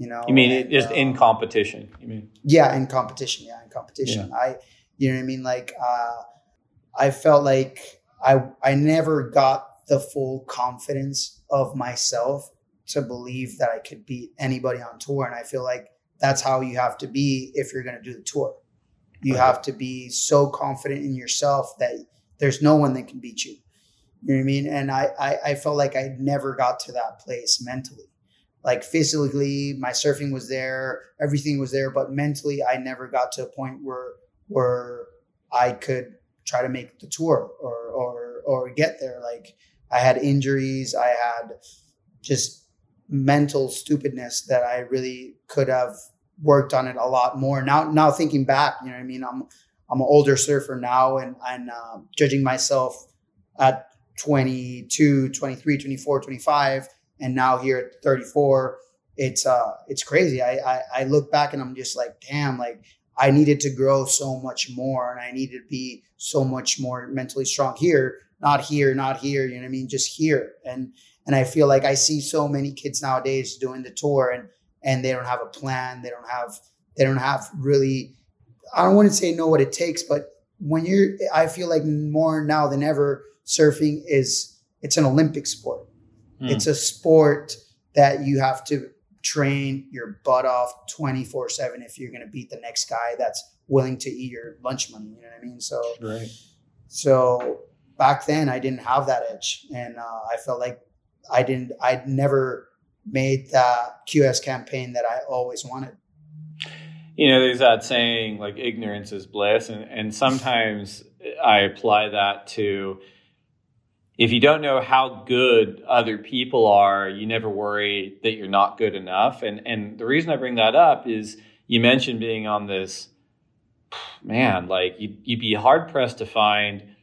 you know you mean and, just uh, in competition you mean? Yeah in competition yeah in competition. Yeah. i you know what i mean? Like uh i felt like i i never got the full confidence of myself to believe that i could beat anybody on tour. And i feel like that's how you have to be if you're going to do the tour. You right. have to be so confident in yourself that there's no one that can beat you. You know what i mean? And i i, I felt like i never got to that place mentally like physically my surfing was there everything was there but mentally i never got to a point where where i could try to make the tour or or or get there. Like i had injuries i had just mental stupidness that i really could have worked on it a lot more. Now now thinking back you know what i mean? I'm i'm an older surfer now and and uh, judging myself at 22 23 24 25 and now here at 34 it's uh it's crazy. I, I i look back and i'm just like damn like i needed to grow so much more and i needed to be so much more mentally strong here not here not here you know what i mean? Just here. And and i feel like i see so many kids nowadays doing the tour and and they don't have a plan. They don't have they don't have really i don't want to say know what it takes but when you're i feel like more now than ever surfing is it's an olympic sport Mm. It's a sport that you have to train your butt off 24 7 if you're going to beat the next guy that's willing to eat your lunch money. You know what I mean? So, right. so back then I didn't have that edge. And uh, I felt like I didn't, I'd never made that QS campaign that I always wanted. You know, there's that saying like ignorance is bliss. And, and sometimes I apply that to, if you don't know how good other people are, you never worry that you're not good enough. And and the reason I bring that up is you mentioned being on this man, like you'd, you'd be hard pressed to find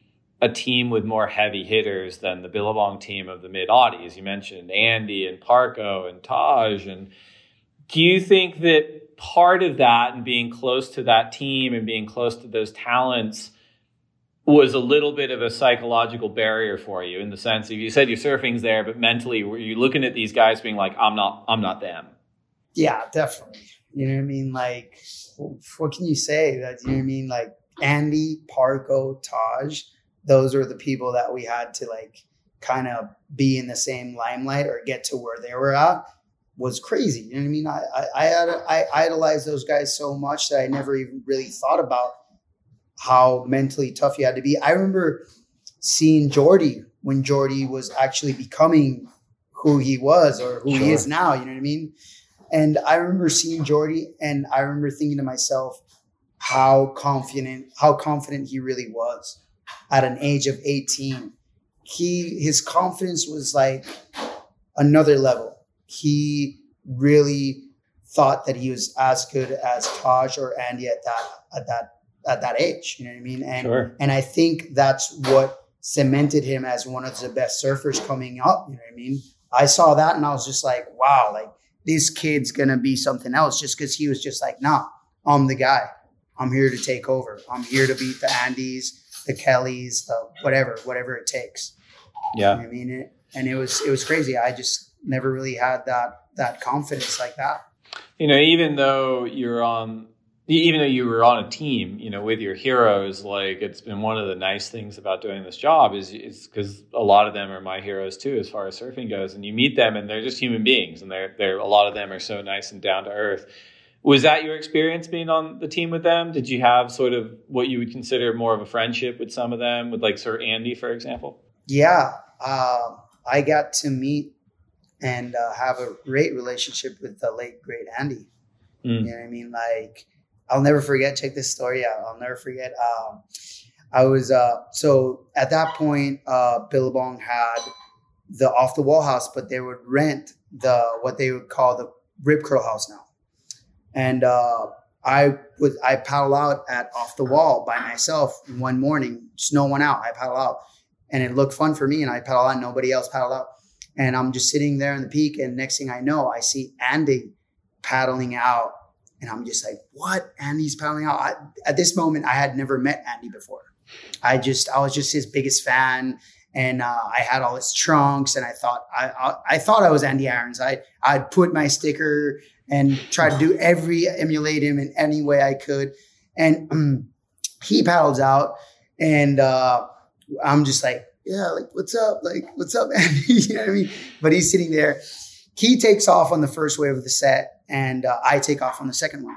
a team with more heavy hitters than the Billabong team of the mid Audis. You mentioned Andy and Parko and Taj. And do you think that part of that and being close to that team and being close to those talents was a little bit of a psychological barrier for you in the sense if you said your surfing's there, but mentally were you looking at these guys being like, I'm not, I'm not them? Yeah, definitely. You know what I mean? Like, what can you say? That you know what I mean? Like Andy, Parko, Taj, those are the people that we had to like kind of be in the same limelight or get to where they were at was crazy. You know what I mean? I I, I, I idolized those guys so much that I never even really thought about how mentally tough you had to be. I remember seeing Jordy when Jordy was actually becoming who he was or who sure. he is now. You know what I mean? And I remember seeing Jordy, and I remember thinking to myself how confident, how confident he really was at an age of 18. He his confidence was like another level. He really thought that he was as good as Taj or Andy at that at that at that age. You know what I mean? And Sure. and I think that's what cemented him as one of the best surfers coming up. You know what I mean? I saw that and I was just like, wow, like this kid's gonna be something else just because he was just like, nah, I'm the guy. I'm here to take over. I'm here to beat the Andys, the Kellys, the whatever, whatever it takes. You know Yeah. what I mean? It, and it was it was crazy. I just never really had that that confidence like that. You know, even though you're on, even though you were on a team, you know, with your heroes, like it's been one of the nice things about doing this job is it's because a lot of them are my heroes too, as far as surfing goes. And you meet them, and they're just human beings, and they're they're a lot of them are so nice and down to earth. Was that your experience being on the team with them? Did you have sort of what you would consider more of a friendship with some of them, with like Sir Andy, for example? Yeah, uh, I got to meet and uh, have a great relationship with the late great Andy. Mm. You know what I mean? Like, I'll never forget. Check this story out. I'll never forget. Um, I was uh, so at that point, uh, Billabong had the off the wall house, but they would rent the what they would call the Rip Curl house now. And uh, I would I paddle out at off the wall by myself one morning, just no one out. I paddle out, and it looked fun for me. And I paddle out, nobody else paddle out, and I'm just sitting there in the peak. And next thing I know, I see Andy paddling out, and I'm just like, "What? Andy's paddling out?" I, at this moment, I had never met Andy before. I just I was just his biggest fan, and uh, I had all his trunks, and I thought I, I I thought I was Andy Irons. I I'd put my sticker and try to do every emulate him in any way I could, and um, he paddles out, and uh, I'm just like, yeah, like what's up, like what's up, Andy? you know what I mean? But he's sitting there. He takes off on the first wave of the set, and uh, I take off on the second one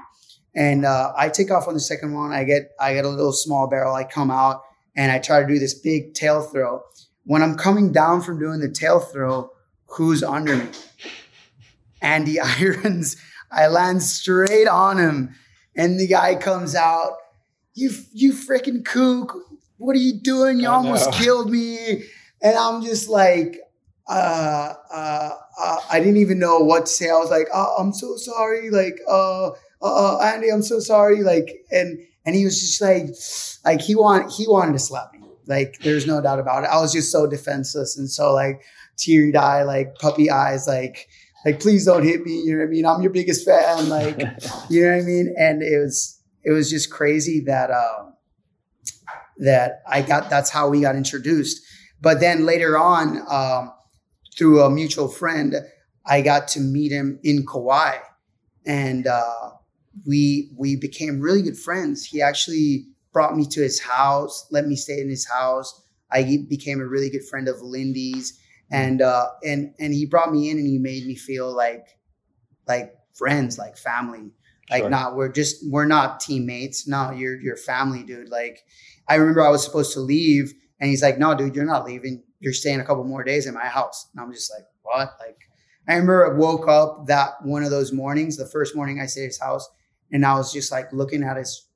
and uh, I take off on the second one. I get I get a little small barrel. I come out and I try to do this big tail throw. When I'm coming down from doing the tail throw, who's under me? Andy Irons. I land straight on him, and the guy comes out. You you freaking kook! What are you doing? You Oh, almost no. killed me. And I'm just like, uh, uh, uh, I didn't even know what to say. I was like, oh, I'm so sorry. Like, uh, uh, Andy, I'm so sorry. Like, and and he was just like, like he want he wanted to slap me. Like, there's no doubt about it. I was just so defenseless and so like teary eye, like puppy eyes, like like please don't hit me. You know what I mean? I'm your biggest fan. Like, you know what I mean? And it was it was just crazy that um that I got. That's how we got introduced. But then later on, um, through a mutual friend, I got to meet him in Kauai, and uh, we we became really good friends. He actually brought me to his house, let me stay in his house. I became a really good friend of Lindy's, and uh, and and he brought me in, and he made me feel like like friends, like family. Like Sure. not we're just we're not teammates. No, you're you're family, dude. Like I remember I was supposed to leave, and he's like, "No, dude, you're not leaving. You're staying a couple more days in my house." And I'm just like, "What?" Like I remember I woke up that one of those mornings, the first morning I stayed at his house, and I was just like looking at his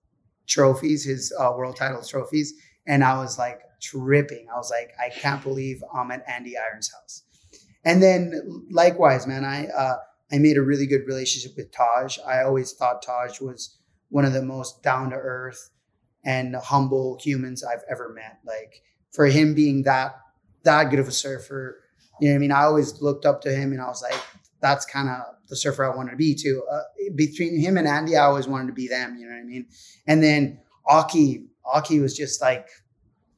trophies, his uh, world title trophies, and I was like tripping. I was like, I can't believe I'm at Andy Irons' house. And then likewise, man, I uh, I made a really good relationship with Taj. I always thought Taj was one of the most down to earth and humble humans I've ever met. Like for him being that that good of a surfer, you know what I mean? I always looked up to him and I was like, that's kind of the surfer I wanted to be too. Uh, between him and Andy, I always wanted to be them, you know what I mean? And then Occy, Occy was just like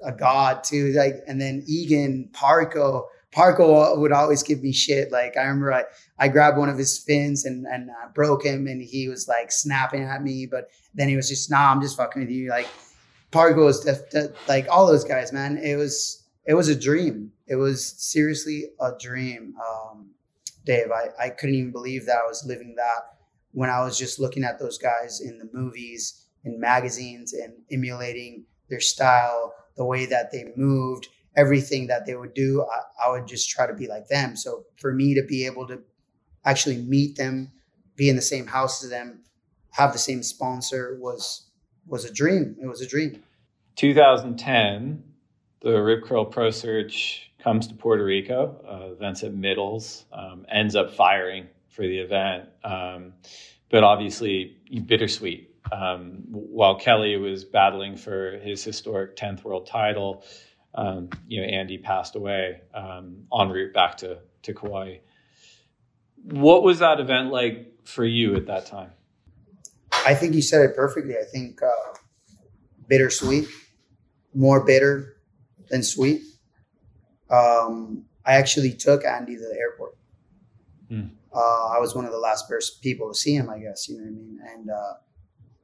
a god too. Like, and then Egan, Parko, Parko would always give me shit. Like I remember I, I grabbed one of his fins and, and uh, broke him and he was like snapping at me, but then he was just, nah, I'm just fucking with you. Like Parko was def- def- like all those guys, man. It was, it was a dream. It was seriously a dream. Um, Dave, I, I couldn't even believe that I was living that when I was just looking at those guys in the movies, in magazines, and emulating their style, the way that they moved, everything that they would do. I, I would just try to be like them. So for me to be able to actually meet them, be in the same house as them, have the same sponsor was was a dream. It was a dream. 2010, the Rip Curl Pro Search comes to Puerto Rico. Uh, events at Middles um, ends up firing for the event. Um, but obviously, bittersweet. Um, while Kelly was battling for his historic 10th world title, um, you know, Andy passed away um, en route back to, to Kauai. What was that event like for you at that time? I think you said it perfectly. I think uh, bittersweet, more bitter than sweet. Um, I actually took Andy to the airport. Hmm. Uh, I was one of the last people to see him, I guess. You know what I mean? And uh,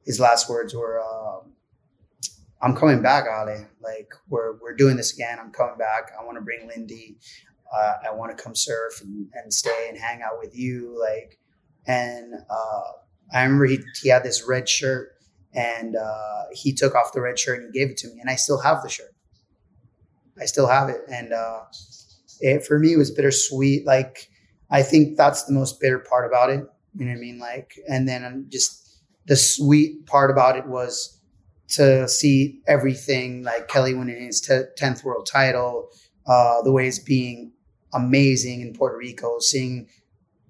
his last words were, uh, "I'm coming back, Ali. Like we're we're doing this again. I'm coming back. I want to bring Lindy. Uh, I want to come surf and, and stay and hang out with you. Like, and uh, I remember he he had this red shirt." And uh, he took off the red shirt and he gave it to me, and I still have the shirt. I still have it, and it for me it was bittersweet. Like I think that's the most bitter part about it. You know what I mean? Like, and then just the sweet part about it was to see everything like Kelly winning his tenth world title, uh, the waves being amazing in Puerto Rico, seeing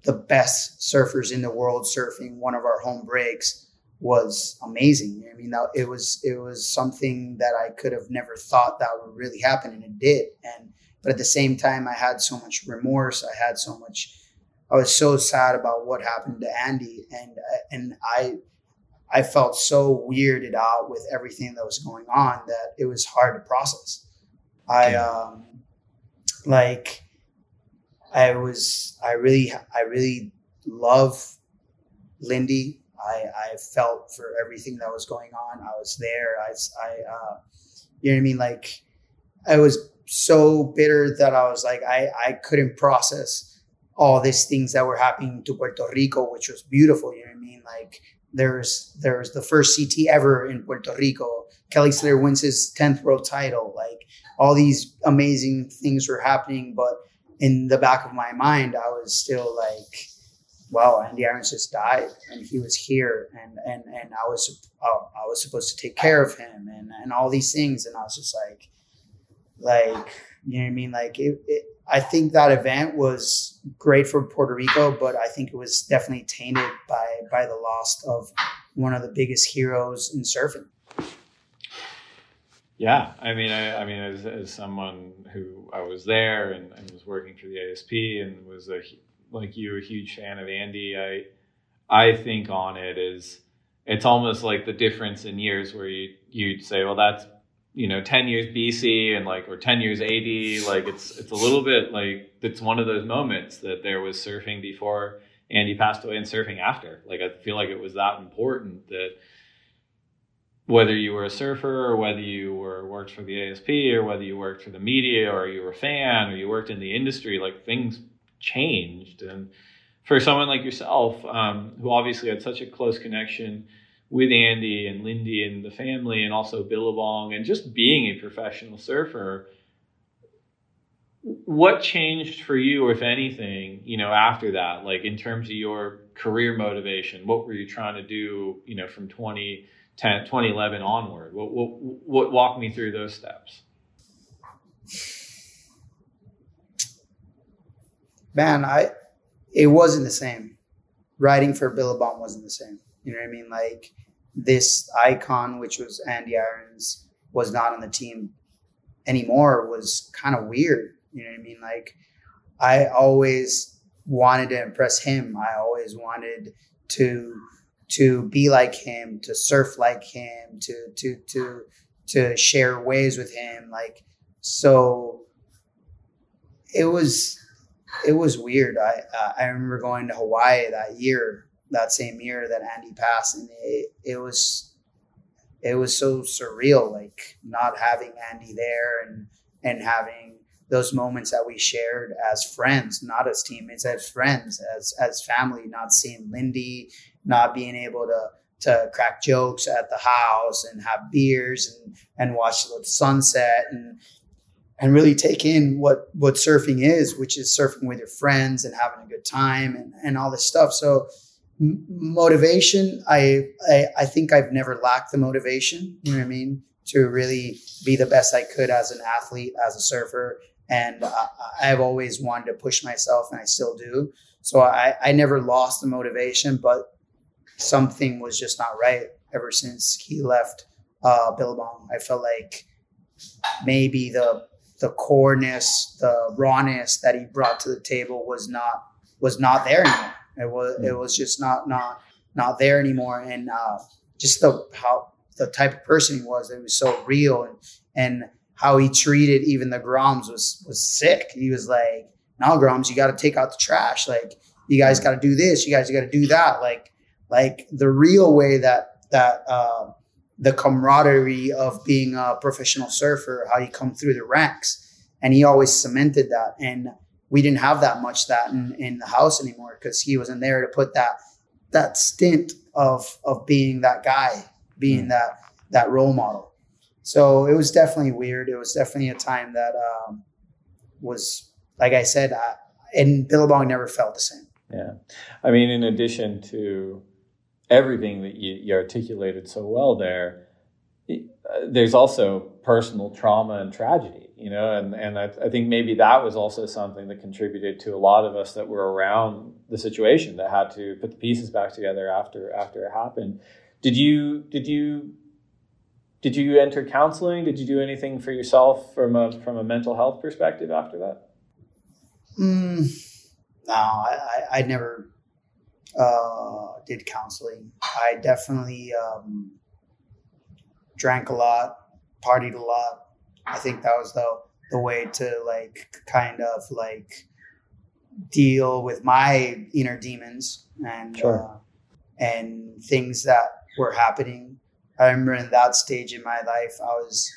the best surfers in the world surfing one of our home breaks was amazing. I mean, that, it was it was something that I could have never thought that would really happen, and it did. And but at the same time, I had so much remorse. I had so much. I was so sad about what happened to Andy, and and I I felt so weirded out with everything that was going on that it was hard to process. I um like I was I really I really love Lindy. I I felt for everything that was going on. I was there. I I uh, you know what I mean. Like I was so bitter that I was like, I, I couldn't process all these things that were happening to Puerto Rico, which was beautiful. You know what I mean? Like there's there's the first CT ever in Puerto Rico. Kelly Slater wins his 10th world title. Like all these amazing things were happening, but in the back of my mind, I was still like, wow, Andy Irons just died and he was here and and and I was uh, I was supposed to take care of him and and all these things and I was just like like, you know what I mean? Like, it, it, I think that event was great for Puerto Rico, but I think it was definitely tainted by by the loss of one of the biggest heroes in surfing. Yeah, I mean, I, I mean, as, as someone who I was there and, and was working for the ASP and was a like you're a huge fan of Andy, I I think on it is it's almost like the difference in years where you you'd say, well, that's you know 10 years bc and like or 10 years ad like it's it's a little bit like it's one of those moments that there was surfing before andy passed away and surfing after. Like i feel like it was that important that whether you were a surfer or whether you were worked for the asp or whether you worked for the media or you were a fan or you worked in the industry like things changed and for someone like yourself um, who obviously had such a close connection with Andy and Lindy and the family, and also Billabong, and just being a professional surfer. What changed for you, if anything, you know, after that, like in terms of your career motivation? What were you trying to do, you know, from 2010, 2011 onward? What, what, what walk me through those steps? Man, I, it wasn't the same. Writing for Billabong wasn't the same you know what I mean? Like this icon, which was Andy Irons, was not on the team anymore was kind of weird. You know what I mean? Like I always wanted to impress him. I always wanted to to be like him, to surf like him, to to to to share ways with him. Like so it was it was weird. I uh, I remember going to Hawaii that year that same year that Andy passed, and it, it was it was so surreal, like not having Andy there and and having those moments that we shared as friends, not as teammates, as friends, as as family. Not seeing Lindy, not being able to to crack jokes at the house and have beers and and watch the sunset and and really take in what what surfing is, which is surfing with your friends and having a good time and, and all this stuff. So motivation I, I, I think i've never lacked the motivation you know what i mean to really be the best i could as an athlete as a surfer and uh, i've always wanted to push myself and i still do So I, I never lost the motivation, but something was just not right ever since he left uh, Billabong. I felt like maybe the the coreness, the rawness that he brought to the table was not was not there anymore. It was it was just not not not there anymore, and uh, just the how the type of person he was. It was so real, and and how he treated even the Groms was was sick. He was like, "No, Groms, you got to take out the trash. Like, you guys got to do this. You guys got to do that. Like, like the real way that that uh, the camaraderie of being a professional surfer, how you come through the ranks, and he always cemented that. And we didn't have that much that in, in the house anymore because he wasn't there to put that that stint of of being that guy, being mm. that that role model. So it was definitely weird. It was definitely a time that um, was, like I said, I, and Billabong never felt the same. Yeah, I mean, in addition to everything that you, you articulated so well there, uh, there's also personal trauma and tragedy, you know, and, and I, I, think maybe that was also something that contributed to a lot of us that were around the situation that had to put the pieces back together after after it happened. Did you did you did you enter counseling? Did you do anything for yourself from a from a mental health perspective after that? Mm, no, I, I, I never uh, did counseling. I definitely um, drank a lot, partied a lot. I think that was the the way to like kind of like deal with my inner demons and sure. uh, and things that were happening. I remember in that stage in my life, I was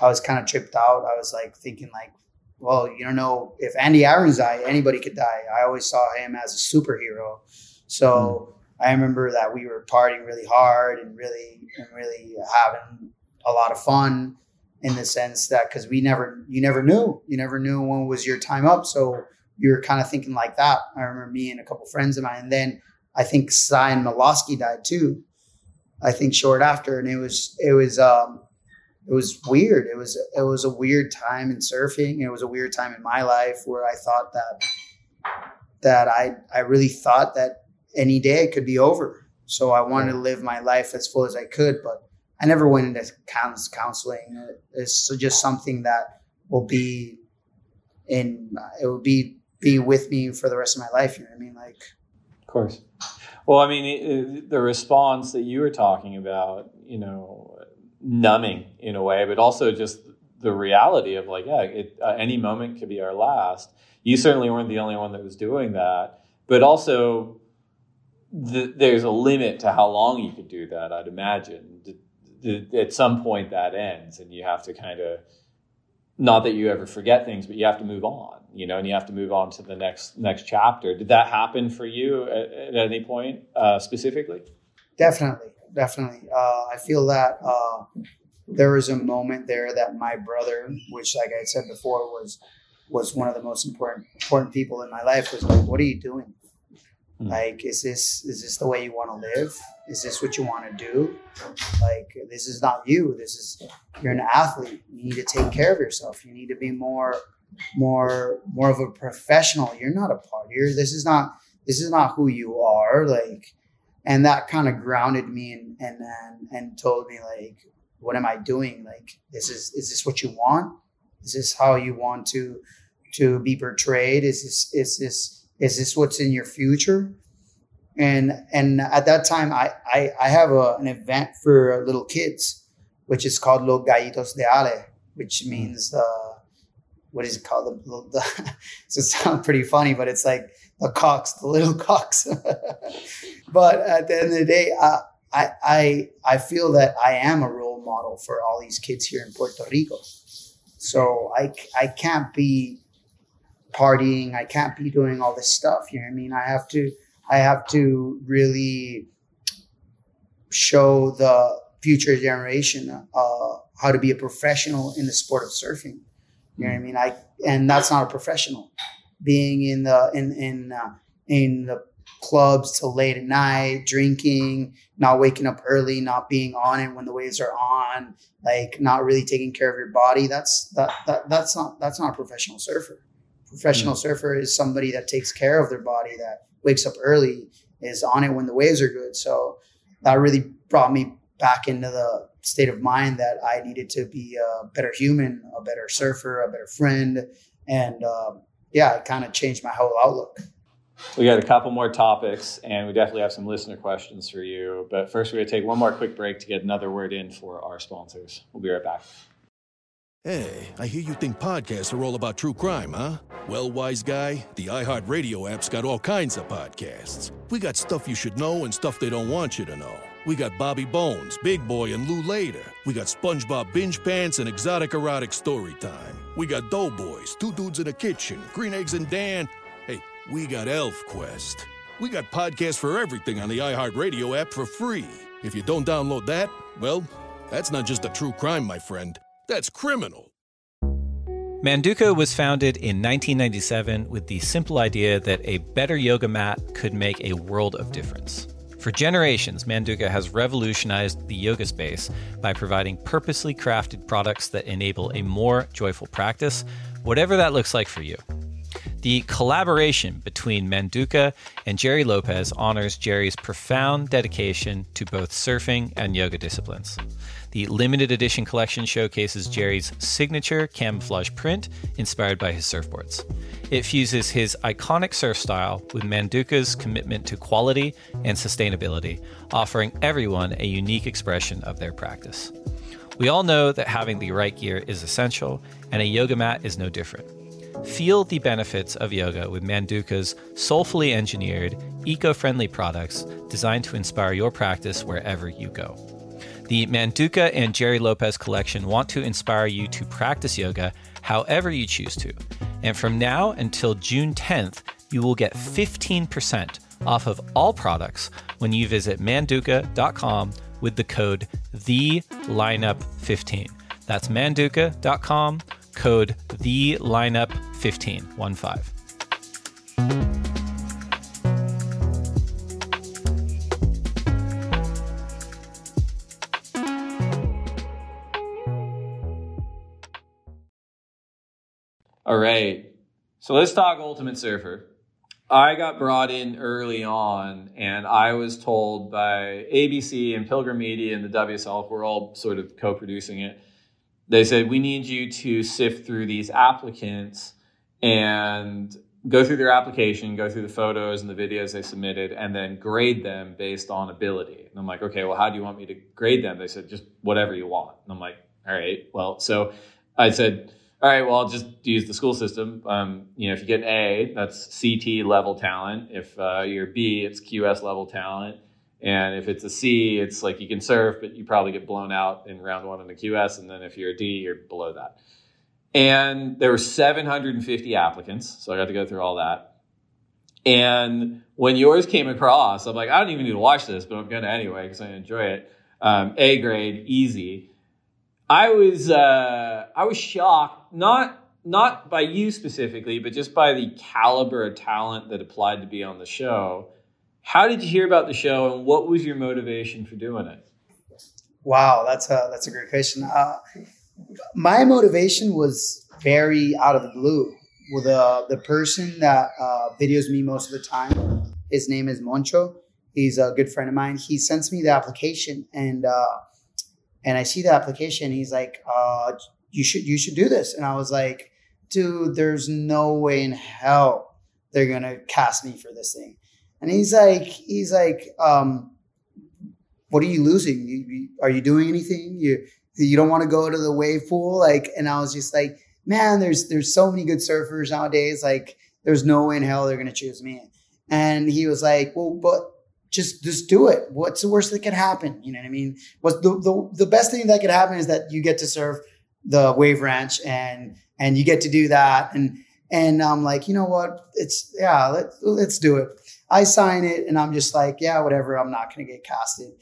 I was kind of tripped out. I was like thinking like, well, you don't know if Andy Irons died, anybody could die. I always saw him as a superhero. So mm. I remember that we were partying really hard and really and really having a lot of fun in the sense that because we never you never knew. You never knew when was your time up. So you were kind of thinking like that. I remember me and a couple friends of mine. And then i think Sion Milosky died too i think short after. And it was it was um it was weird. It was it was a weird time in surfing. It was a weird time in my life where i thought that that i i really thought that any day it could be over so i wanted to live my life as full as i could but I never went into counseling. It's just something that will be in. It will be be with me for the rest of my life. You know what I mean? Like, of course. Well, I mean, it, the response that you were talking about, you know, numbing in a way, but also just the reality of like, yeah, it, uh, any moment could be our last. You certainly weren't the only one that was doing that, but also the, there's a limit to how long you could do that. I'd imagine. At some point that ends and you have to kind of not that you ever forget things but you have to move on you know and you have to move on to the next next chapter. Did that happen for you at, at any point uh, specifically? Definitely definitely. Uh, i feel that uh, there was a moment there that my brother which like i said before was was one of the most important important people in my life was like what are you doing Mm. Like, is this is this the way you want to live? Is this what you want to do? Like, this is not you. This is you're an athlete. You need to take care of yourself. You need to be more more more of a professional. You're not a partier. This is not this is not who you are. Like, and that kind of grounded me and and and, and told me like, what am I doing? Like, this is is this what you want? Is this how you want to to be portrayed? Is this is this is this what's in your future? And and at that time i i, I have a, an event for little kids which is called los gallitos de ale which means uh what is it called? The, the so it sounds pretty funny but it's like the cocks the little cocks. But at the end of the day uh, I, I I feel that I am a role model for all these kids here in Puerto Rico. So I, I can't be partying. I can't be doing all this stuff. You know what I mean? I have to I have to really show the future generation uh, how to be a professional in the sport of surfing. You know what I mean? I and that's not a professional. Being in the in in uh, in the clubs till late at night, drinking, not waking up early, not being on it when the waves are on, like not really taking care of your body. That's that, that that's not that's not a professional surfer professional mm. surfer is somebody that takes care of their body that wakes up early is on it when the waves are good. So that really brought me back into the state of mind that I needed to be a better human, a better surfer, a better friend, and um, yeah, it kind of changed my whole outlook. We got a couple more topics, and we definitely have some listener questions for you. But first, we're going to take one more quick break to get another word in for our sponsors. We'll be right back. Hey, I hear you think podcasts are all about true crime, huh? Well, wise guy, the iHeartRadio app's got all kinds of podcasts. We got stuff you should know and stuff they don't want you to know. We got Bobby Bones, Big Boy, and Lou Later. We got SpongeBob Binge Pants and Exotic Erotic Story Time. We got Doughboys, Two Dudes in a Kitchen, Green Eggs and Dan. Hey, we got Elf Quest. We got podcasts for everything on the iHeartRadio app for free. If you don't download that, well, that's not just a true crime, my friend. That's criminal. Manduka was founded in 1997 with the simple idea that a better yoga mat could make a world of difference. For generations, Manduka has revolutionized the yoga space by providing purposely crafted products that enable a more joyful practice, whatever that looks like for you. The collaboration between Manduka and Gerry Lopez honors Gerry's profound dedication to both surfing and yoga disciplines. The limited edition collection showcases Gerry's signature camouflage print inspired by his surfboards. It fuses his iconic surf style with Manduka's commitment to quality and sustainability, offering everyone a unique expression of their practice. We all know that having the right gear is essential, and a yoga mat is no different. Feel the benefits of yoga with Manduka's soulfully engineered, eco friendly products designed to inspire your practice wherever you go. The Manduka and Gerry Lopez collection want to inspire you to practice yoga however you choose to. And from now until June 10th, you will get 15% off of all products when you visit manduka.com with the code THELINEUP15. That's manduka.com, code THELINEUP15, 1 5. All right. So let's talk Ultimate Surfer. I got brought in early on, and I was told by ABC and Pilgrim Media and the WSL, we're all sort of co producing it. They said, We need you to sift through these applicants and go through their application, go through the photos and the videos they submitted, and then grade them based on ability. And I'm like, Okay, well, how do you want me to grade them? They said, Just whatever you want. And I'm like, All right, well, so I said, all right, well, I'll just use the school system. Um, you know, if you get an A, that's CT level talent. If uh, you're B, it's QS level talent. And if it's a C, it's like you can surf, but you probably get blown out in round one in the QS. And then if you're a D, you're below that. And there were 750 applicants. So I got to go through all that. And when yours came across, I'm like, I don't even need to watch this, but I'm going to anyway because I enjoy it. Um, a grade, easy. I was uh, I was shocked, not not by you specifically, but just by the caliber of talent that applied to be on the show. How did you hear about the show, and what was your motivation for doing it? Wow, that's a that's a great question. Uh, my motivation was very out of the blue. Well, the the person that uh, videos me most of the time, his name is Moncho. He's a good friend of mine. He sends me the application, and uh, and I see the application. He's like, uh, "You should you should do this." And I was like, "Dude, there's no way in hell they're gonna cast me for this thing." And he's like, he's like, um, "What are you losing? You, you, are you doing anything? You you don't want to go to the wave pool?" Like, and I was just like, "Man, there's there's so many good surfers nowadays. Like, there's no way in hell they're gonna choose me." And he was like, "Well, but." just just do it. What's the worst that could happen? You know what I mean? What's the, the the best thing that could happen is that you get to serve the wave ranch and and you get to do that and and I'm like, you know what? It's yeah, let, let's do it. I sign it and I'm just like, yeah, whatever. I'm not going to get casted.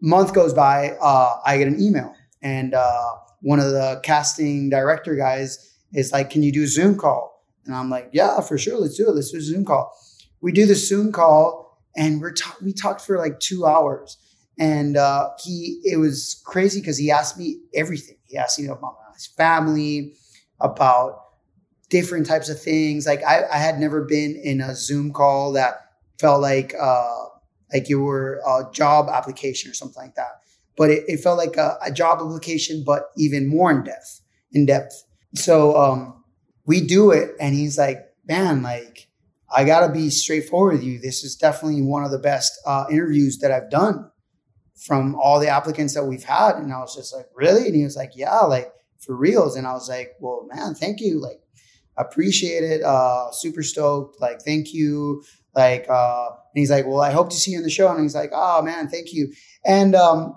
Month goes by, uh, I get an email and uh, one of the casting director guys is like, can you do a Zoom call? And I'm like, yeah, for sure. Let's do it. Let's do a Zoom call. We do the Zoom call and we're ta- we talked for like two hours and uh, he it was crazy because he asked me everything he asked me about his family about different types of things like I, I had never been in a zoom call that felt like uh, like you were a job application or something like that. But it, it felt like a, a, job application, but even more in depth. In depth. So um, we do it, and he's like, "Man, like I gotta be straightforward with you. This is definitely one of the best uh, interviews that I've done from all the applicants that we've had." And I was just like, "Really?" And he was like, "Yeah, like for reals." And I was like, "Well, man, thank you. Like, appreciate it. Uh, super stoked. Like, thank you." Like, uh, and he's like, "Well, I hope to see you in the show." And he's like, "Oh man, thank you." And um,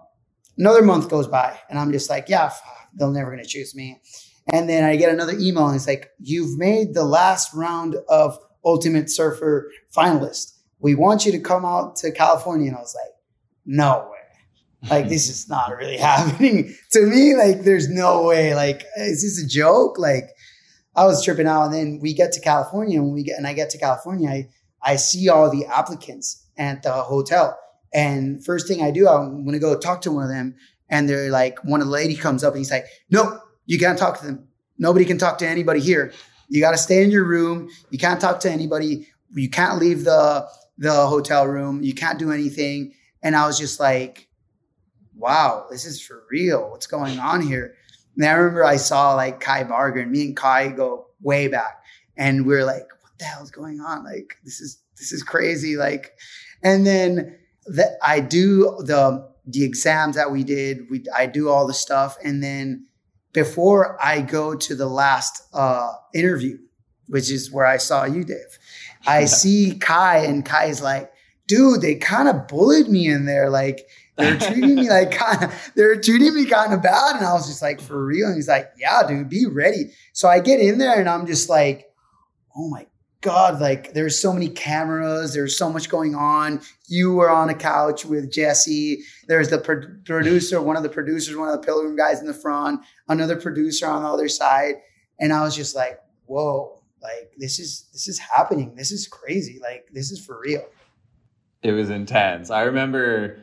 another month goes by, and I'm just like, "Yeah, they're never gonna choose me." And then I get another email, and it's like, "You've made the last round of Ultimate Surfer finalist. We want you to come out to California." And I was like, "No way." Like this is not really happening to me. Like there's no way. Like is this a joke? Like I was tripping out. And then we get to California, and we get and I get to California. I I see all the applicants at the hotel. And first thing I do, I'm going to go talk to one of them. And they're like, one of the lady comes up and he's like, no, you can't talk to them. Nobody can talk to anybody here. You got to stay in your room. You can't talk to anybody. You can't leave the, the hotel room. You can't do anything. And I was just like, wow, this is for real. What's going on here? And I remember I saw like Kai Barger me and Kai go way back. And we we're like, what the hell's going on? Like this is this is crazy. Like, and then that I do the the exams that we did. We I do all the stuff, and then before I go to the last uh, interview, which is where I saw you, Dave, I see Kai, and Kai's like, dude, they kind of bullied me in there, like. They're treating me like kind of, they're treating me kind of bad. And I was just like, for real. And he's like, yeah, dude, be ready. So I get in there and I'm just like, oh my God, like there's so many cameras, there's so much going on. You were on a couch with Jesse. There's the pro- producer, one of the producers, one of the Pilgrim guys in the front, another producer on the other side. And I was just like, whoa, like this is this is happening. This is crazy. Like this is for real. It was intense. I remember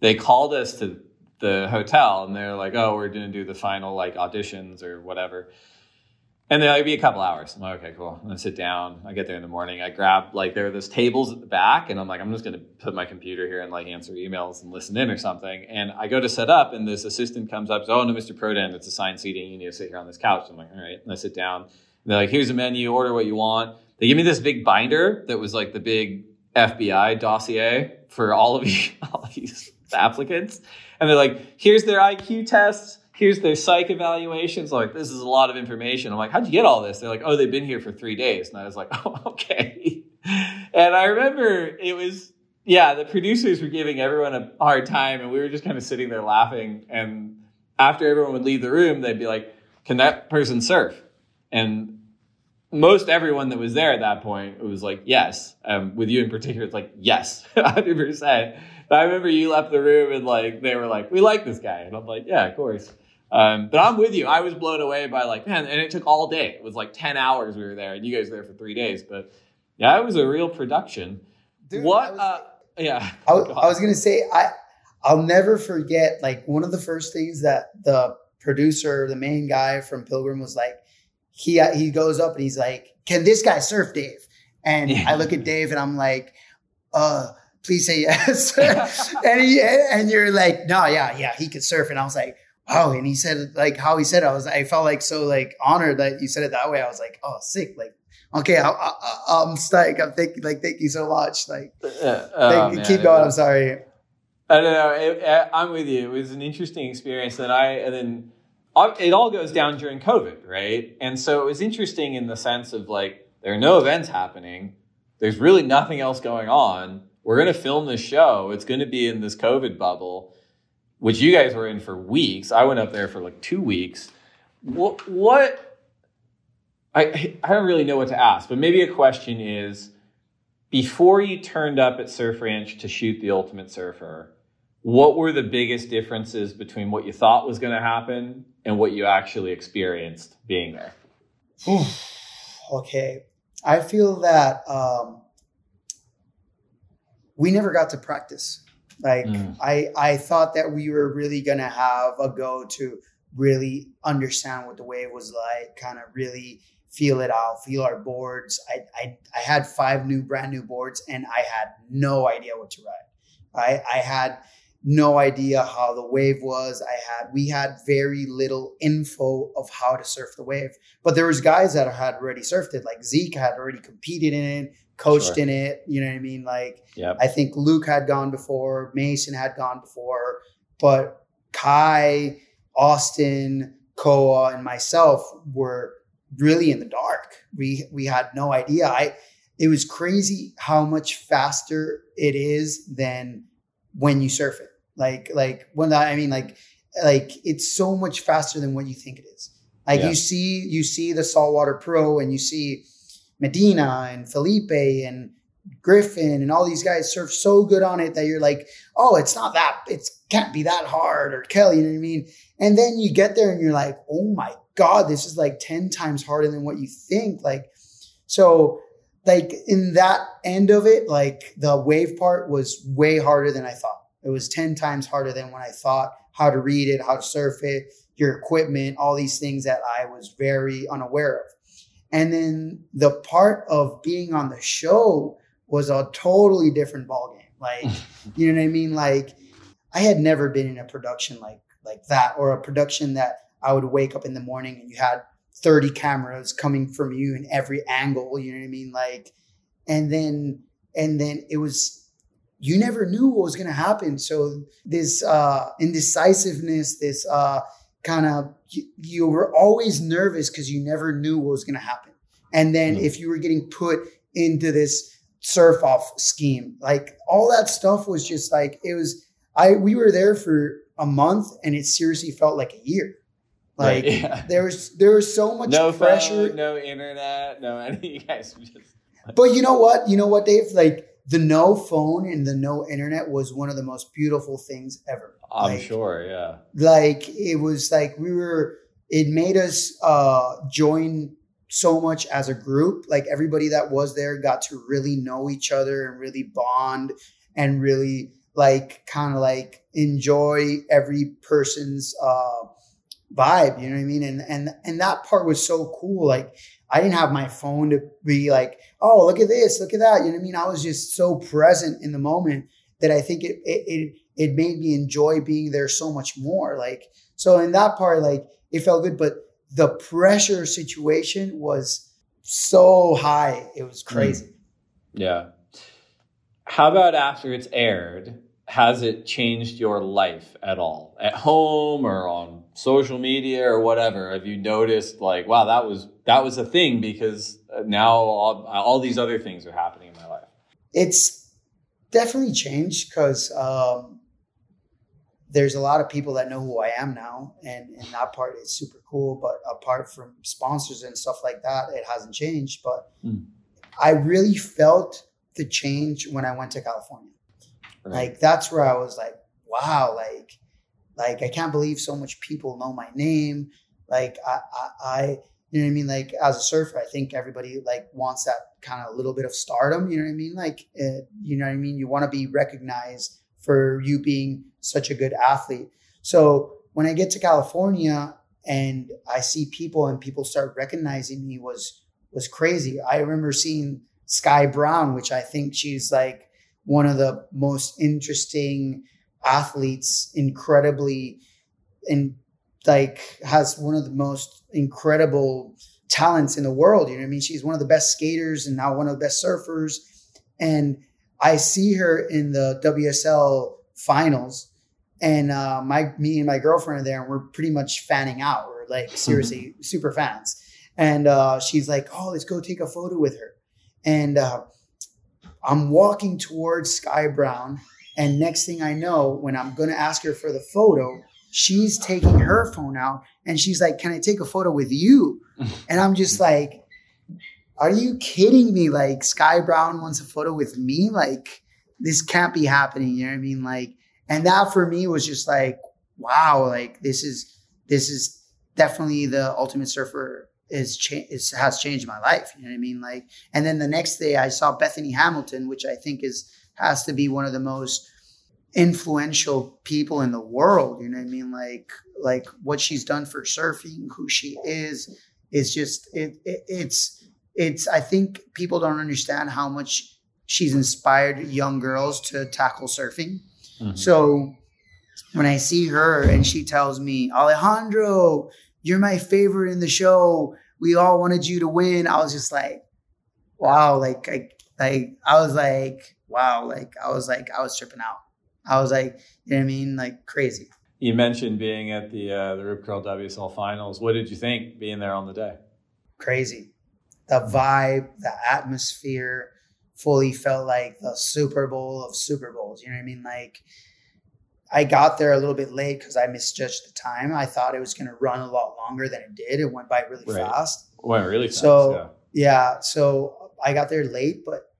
they called us to the hotel and they're like, oh, we're gonna do the final like auditions or whatever. And then it'd be a couple hours. I'm like, okay, cool. Gonna sit down. I get there in the morning. I grab like there are those tables at the back, and I'm like, I'm just gonna put my computer here and like answer emails and listen in or something. And I go to set up, and this assistant comes up. Says, oh no, Mr. Prodan, it's assigned seating. You need to sit here on this couch. I'm like, all right. And I sit down. And they're like, here's a menu. Order what you want. They give me this big binder that was like the big FBI dossier for all of you, all of these applicants. And they're like, here's their IQ tests here's their psych evaluations. Like, this is a lot of information. I'm like, how'd you get all this? They're like, oh, they've been here for three days. And I was like, oh, okay. And I remember it was, yeah, the producers were giving everyone a hard time, and we were just kind of sitting there laughing. And after everyone would leave the room, they'd be like, can that person surf? And most everyone that was there at that point, was like, yes. Um, with you in particular, it's like, yes, 100%. But I remember you left the room and like, they were like, we like this guy. And I'm like, yeah, of course. Um, but I'm with you. I was blown away by like, man, and it took all day. It was like 10 hours we were there, and you guys were there for three days. But yeah, it was a real production. Dude, what? Was, uh, yeah. I was, I was, gonna say I I'll never forget like one of the first things that the producer, the main guy from Pilgrim, was like. He he goes up and he's like, "Can this guy surf, Dave?" And yeah. I look at Dave and I'm like, "Uh." Please say yes. and he, and you're like, no, yeah, yeah, he could surf. And I was like, oh, and he said like how he said it, I was I felt like so like honored that you said it that way. I was like, oh, sick. Like, okay, I, am stoked. I'm thinking like thank you so much. Like, uh, uh oh, man, keep going. I'm sorry. I don't know. It, uh, I'm with you. It was an interesting experience that I and then uh, it all goes down during COVID, right? And so it was interesting in the sense of like there are no events happening. There's really nothing else going on. We're going to film this show. It's going to be in this COVID bubble which you guys were in for weeks. I went up there for like two weeks. What, what I, I don't really know what to ask, but maybe a question is before you turned up at Surf Ranch to shoot The Ultimate Surfer, what were the biggest differences between what you thought was going to happen and what you actually experienced being there? okay. I feel that um, we never got to practice. Like mm. I I thought that we were really gonna have a go to really understand what the wave was like, kind of really feel it out, feel our boards. I, I, I had five new, brand new boards and I had no idea what to ride. I, I had no idea how the wave was. I had, we had very little info of how to surf the wave, but there was guys that had already surfed it. Like Zeke had already competed in it, coached sure. in it. You know what I mean? Like, yep. I think Luke had gone before, Mason had gone before, but Kai, Austin, Koa, and myself were really in the dark. We we had no idea. I it was crazy how much faster it is than when you surf it. Like like when I mean like like it's so much faster than what you think it is. Like yeah. you see you see the saltwater pro and you see Medina and Filipe and Griffin and all these guys surf so good on it that you're like, oh, it's not that, it can't be that hard, or Kelly, you know what I mean? And then you get there and you're like, oh my God, this is like 10 times harder than what you think. Like, so like in that end of it, like the wave part was way harder than I thought. It was 10 times harder than when I thought how to read it, how to surf it, your equipment, all these things that I was very unaware of. And then the part of being on the show was a totally different ballgame. Like, you know what I mean? Like, I had never been in a production like like that, or a production that I would wake up in the morning and you had 30 cameras coming from you in every angle, you know what I mean? Like, and then, and then it was, you never knew what was going to happen. So this uh, indecisiveness, this uh, kind of, you, you, were always nervous because you never knew what was going to happen. And then mm-hmm. if you were getting put into this surf off scheme, like all that stuff was just like, it was, I, we were there for a month and it seriously felt like a year. Like right, yeah. there was there was so much no pressure. Phone, no internet, no any you guys just But you know what? You know what, Dave? Like the no phone and the no internet was one of the most beautiful things ever. I'm like, sure, yeah. Like it was like we were it made us uh join so much as a group. Like everybody that was there got to really know each other and really bond and really like kind of like enjoy every person's uh vibe you know what i mean and and and that part was so cool like i didn't have my phone to be like oh look at this look at that you know what i mean? I was just so present in the moment that i think it it it, it made me enjoy being there so much more like so in that part like it felt good but the pressure situation was so high it was crazy. Mm. yeah. How about after it's aired has it changed your life at all? At home or on social media or whatever? Have you noticed like wow that was that was a thing because now all, all these other things are happening in my life? It's definitely changed because um, there's a lot of people that know who i am now and, and that part is super cool but apart from sponsors and stuff like that it hasn't changed but mm. i really felt the change when i went to california Right. Like that's where I was like, wow, like, like I can't believe so much people know my name. Like I, I, I you know what I mean? Like as a surfer, I think everybody like wants that kind of little bit of stardom. You know what I mean? Like, uh, you know what I mean? You want to be recognized for you being such a good athlete. So when I get to California and I see people and people start recognizing me was was crazy. I remember seeing Sky Brown, which I think she's like one of the most interesting athletes, incredibly and like has one of the most incredible talents in the world. You know what I mean? She's one of the best skaters and now one of the best surfers. And I see her in the WSL finals. And uh, my me and my girlfriend are there, and we're pretty much fanning out. We're like seriously super fans. And uh, she's like, "Oh, let's go take a photo with her." And uh, I'm walking towards Sky Brown. And next thing I know, when I'm going to ask her for the photo, she's taking her phone out and she's like, Can I take a photo with you? And I'm just like, Are you kidding me? Like, Sky Brown wants a photo with me? Like, this can't be happening. You know what I mean? Like, and that for me was just like, wow, like, this is, this is definitely the ultimate surfer is, cha- is has changed my life. You know what I mean? Like, and then the next day I saw Bethany Hamilton, which I think is has to be one of the most influential people in the world. You know what I mean? Like, like what she's done for surfing, who she is, it's just it, it it's it's I think people don't understand how much she's inspired young girls to tackle surfing. Mm-hmm. So when I see her and she tells me, Alejandro, you're my favorite in the show. We all wanted you to win. I was just like, wow, like I like I was like, wow, like I was like I was tripping out. I was like, you know what I mean? Like crazy. You mentioned being at the uh, the Rip Curl WSL finals. What did you think being there on the day? Crazy. The vibe, the atmosphere, fully felt like the Super Bowl of Super Bowls. You know what I mean? Like I got there a little bit late because I misjudged the time. I thought it was going to run a lot longer than it did. It went by really right. fast. It went really fast. So yeah. yeah, so I got there late, but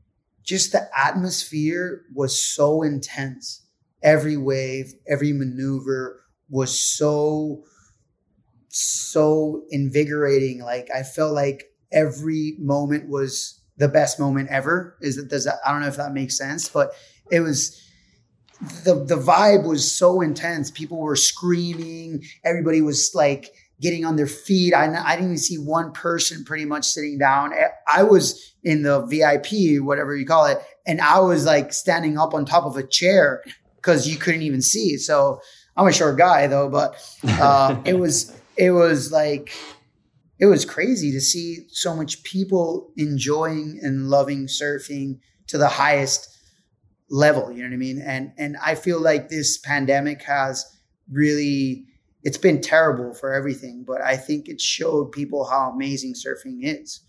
just the atmosphere was so intense. Every wave, every maneuver was so so invigorating. Like I felt like every moment was the best moment ever. Is that does that I don't know if that makes sense, but it was the the vibe was so intense. People were screaming. Everybody was like getting on their feet. I, I didn't even see one person pretty much sitting down. I was in the VIP, whatever you call it, and I was like standing up on top of a chair because you couldn't even see. So I'm a short guy though, but uh, it was it was like it was crazy to see so much people enjoying and loving surfing to the highest level you know what i mean? And and i feel like this pandemic has really it's been terrible for everything but i think it showed people how amazing surfing is.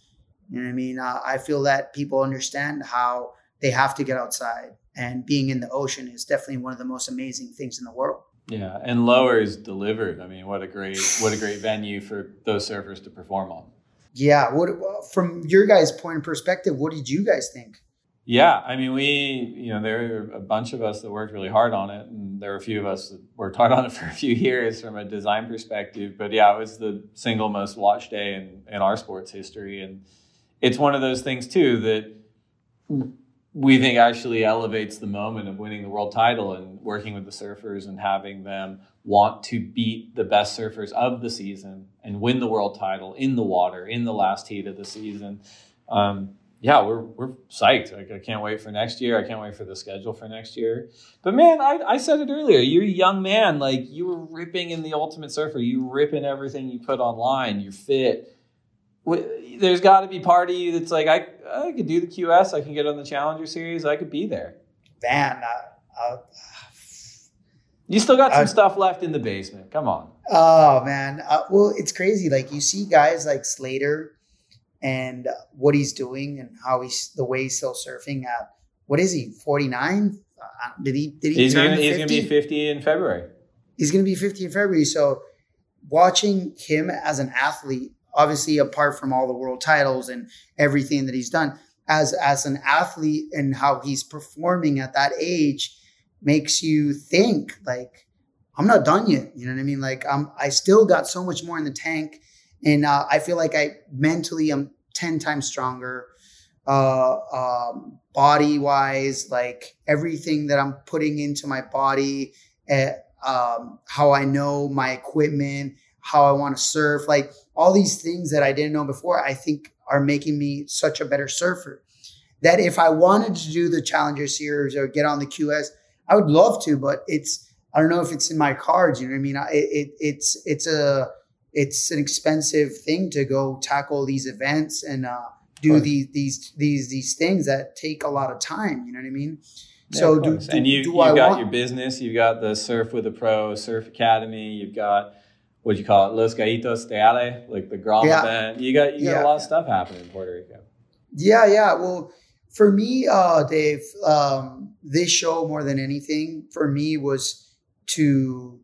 You know what i mean? Uh, i feel that people understand how they have to get outside and being in the ocean is definitely one of the most amazing things in the world. Yeah and lowers delivered. I mean what a great what a great venue for those surfers to perform on. Yeah what from your guys point of perspective what did you guys think yeah, I mean, we, you know, there were a bunch of us that worked really hard on it, and there were a few of us that worked hard on it for a few years from a design perspective. But yeah, it was the single most watched day in, in our sports history. And it's one of those things, too, that we think actually elevates the moment of winning the world title and working with the surfers and having them want to beat the best surfers of the season and win the world title in the water in the last heat of the season. Um, yeah, we're we're psyched. Like, I can't wait for next year. I can't wait for the schedule for next year. But man, I, I said it earlier. You're a young man. Like you were ripping in the Ultimate Surfer. You ripping everything you put online. You're fit. There's got to be part of you that's like, I I could do the QS. I can get on the Challenger Series. I could be there. Man, uh, uh, you still got some stuff left in the basement. Come on. Oh man. Uh, well, it's crazy. Like you see guys like Slater and what he's doing and how he's the way he's still surfing at what is he 49 uh, did he did he he's gonna, he's gonna be 50 in february. He's gonna be 50 in february. So watching him as an athlete obviously apart from all the world titles and everything that he's done as as an athlete and how he's performing at that age makes you think like i'm not done yet. You know what i mean? Like i'm i still got so much more in the tank and uh, I feel like I mentally am ten times stronger, uh, um, body wise, like everything that I'm putting into my body, uh, um, how I know my equipment, how I want to surf, like all these things that I didn't know before. I think are making me such a better surfer. That if I wanted to do the Challenger Series or get on the QS, I would love to, but it's I don't know if it's in my cards. You know what I mean? It, it, it's it's a it's an expensive thing to go tackle these events and uh, do right. these these these these things that take a lot of time. You know what I mean? Yeah, so do, do, and you do you've got want... your business, you've got the Surf with a Pro, Surf Academy, you've got what do you call it, Los Gallitos de Ale, like the Grom yeah. event. You got you got a lot of stuff happening in Puerto Rico. Yeah, yeah. Well, for me, uh, Dave, um, this show more than anything for me was to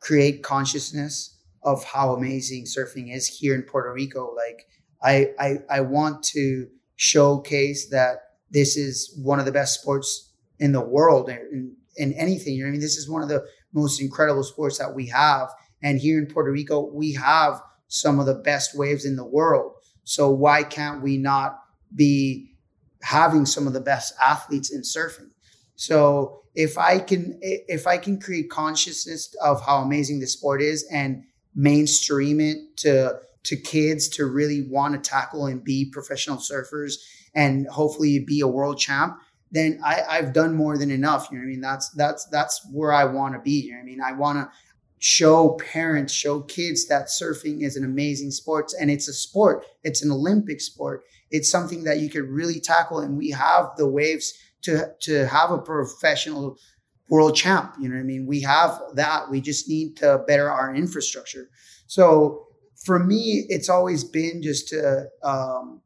create consciousness of how amazing surfing is here in Puerto Rico. Like I, I, I want to showcase that this is one of the best sports in the world in, in anything. I mean? This is one of the most incredible sports that we have. And here in Puerto Rico, we have some of the best waves in the world. So why can't we not be having some of the best athletes in surfing? So if I can if I can create consciousness of how amazing the sport is and mainstream it to to kids to really want to tackle and be professional surfers and hopefully be a world champ, then I, I've done more than enough. You know what I mean? That's that's that's where I want to be. You know what I mean? I want to show parents, show kids that surfing is an amazing sport and it's a sport. It's an Olympic sport. It's something that you could really tackle, and we have the waves to to have a professional world champ. You know what I mean? We have that. We just need to better our infrastructure. So for me, it's always been just to um,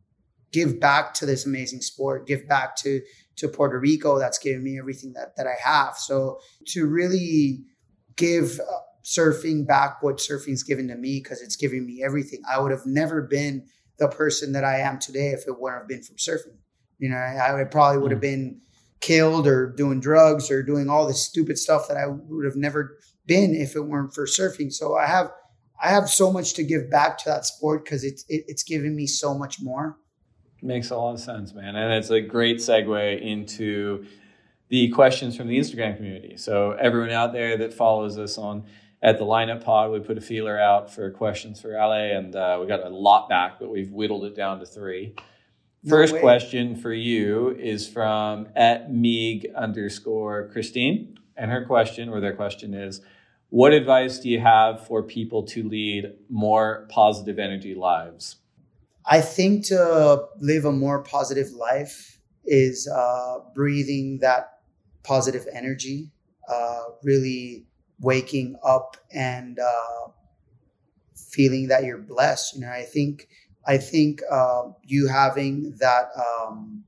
give back to this amazing sport, give back to to Puerto Rico. That's given me everything that that I have. So to really give uh, surfing back what surfing's given to me because it's giving me everything. I would have never been the person that I am today if it wouldn't have been from surfing. You know, I, I probably would have mm. been killed or doing drugs or doing all this stupid stuff that I would have never been if it weren't for surfing. So I have I have so much to give back to that sport because it's it, it's given me so much more. Makes a lot of sense, man, and it's a great segue into the questions from the Instagram community. So everyone out there that follows us on at the lineup pod, we put a feeler out for questions for Ale, and uh, we got a lot back, but we've whittled it down to three. First no question for you is from at Meeg underscore Christine. And her question, or their question is, what advice do you have for people to lead more positive energy lives? I think to live a more positive life is uh, breathing that positive energy, uh, really waking up and uh, feeling that you're blessed. You know, I think I think uh, you having that, um,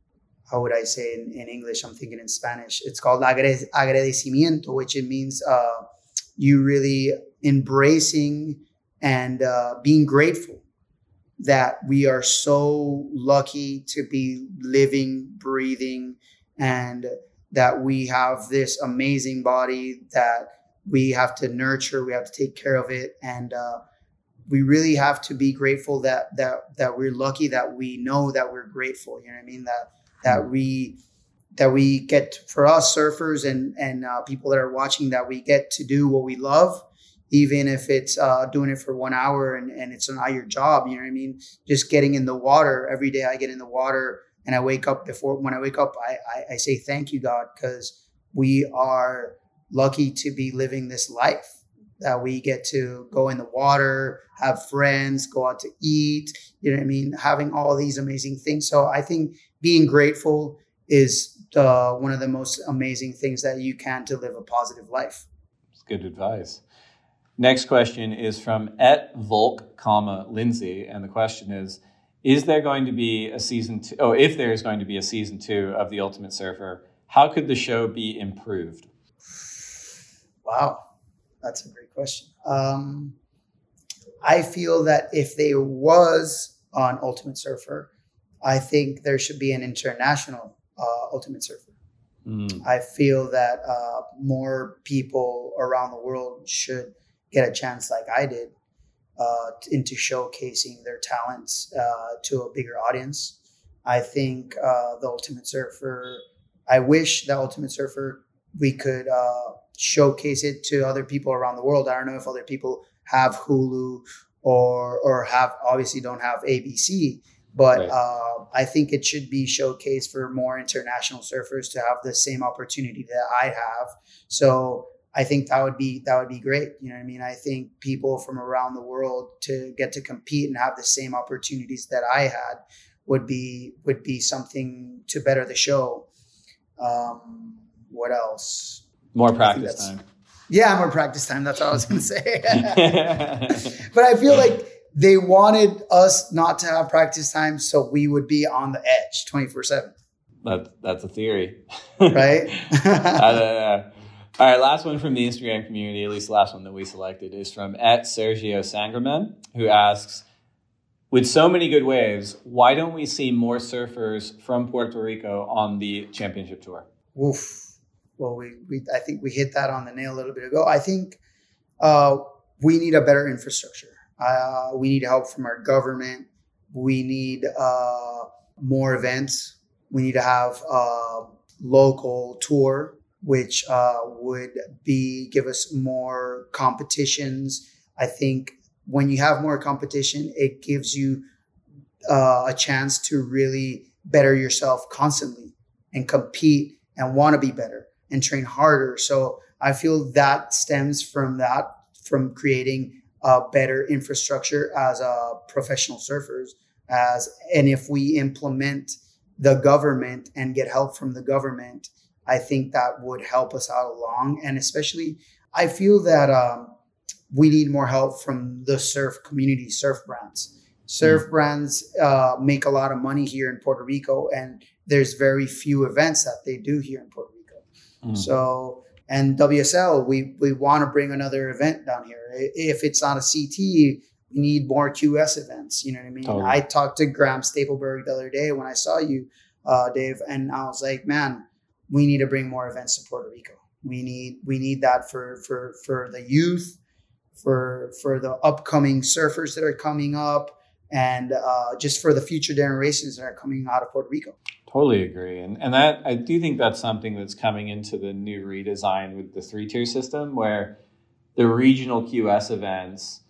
how would I say in, in, English? I'm thinking in Spanish. It's called agradecimiento, which it means uh, you really embracing and uh, being grateful that we are so lucky to be living, breathing, and that we have this amazing body that we have to nurture, we have to take care of it, and uh, we really have to be grateful that that that we're lucky that we know that we're grateful. You know what I mean? That that we that we get for us surfers and and uh, people that are watching that we get to do what we love even if it's uh, doing it for one hour and, and it's not your job you know what i mean just getting in the water every day i get in the water and i wake up before when i wake up i, I, I say thank you god because we are lucky to be living this life that we get to go in the water, have friends, go out to eat, you know what I mean? Having all these amazing things. So I think being grateful is uh, one of the most amazing things that you can to live a positive life. It's good advice. Next question is from et Volk, comma Lindsay, and the question is: Is there going to be a season two? Oh, if there is going to be a season two of The Ultimate Surfer, how could the show be improved? Wow, that's a great question. Um, I feel that if there was on Ultimate Surfer, I think there should be an international uh, Ultimate Surfer. Mm. I feel that uh, more people around the world should get a chance like I did uh, into showcasing their talents uh, to a bigger audience. I think uh, the Ultimate Surfer, I wish the Ultimate Surfer, we could uh, showcase it to other people around the world. I don't know if other people have Hulu or or have obviously don't have ABC, but right. uh, I think it should be showcased for more international surfers to have the same opportunity that I have. So I think that would be that would be great. You know what I mean? I think people from around the world to get to compete and have the same opportunities that I had would be would be something to better the show. Um, what else? More practice time. Yeah, more practice time. That's what I was going to say. but I feel like they wanted us not to have practice time so we would be on the edge 24 7. That, that's a theory. Right? all right, last one from the Instagram community, at least the last one that we selected, is from at Sergio Sangerman, who asks, with so many good waves, why don't we see more surfers from Puerto Rico on the championship tour? Oof well, we, we I think we hit that on the nail a little bit ago. I think uh, we need a better infrastructure. Uh, we need help from our government. We need uh, more events. We need to have a local tour, which uh, would be give us more competitions. I think when you have more competition, it gives you uh, a chance to really better yourself constantly and compete and want to be better and train harder. So I feel that stems from that, from creating a better infrastructure as a professional surfers. As and if we implement the government and get help from the government, I think that would help us out along. And especially, I feel that um, we need more help from the surf community, surf brands. Surf mm. brands uh, make a lot of money here in Puerto Rico, and there's very few events that they do here in Puerto Rico. Mm. So, and WSL, we we want to bring another event down here. If it's not a CT, we need more QS events. You know what I mean? Totally. I talked to Graham Stapelberg the other day when I saw you, uh, Dave, and I was like, man, we need to bring more events to Puerto Rico. We need we need that for for for the youth for for the upcoming surfers that are coming up and uh, just for the future generations that are coming out of Puerto Rico. Totally agree, and and that I do think that's something that's coming into the new redesign with the three tier system, where the regional QS events.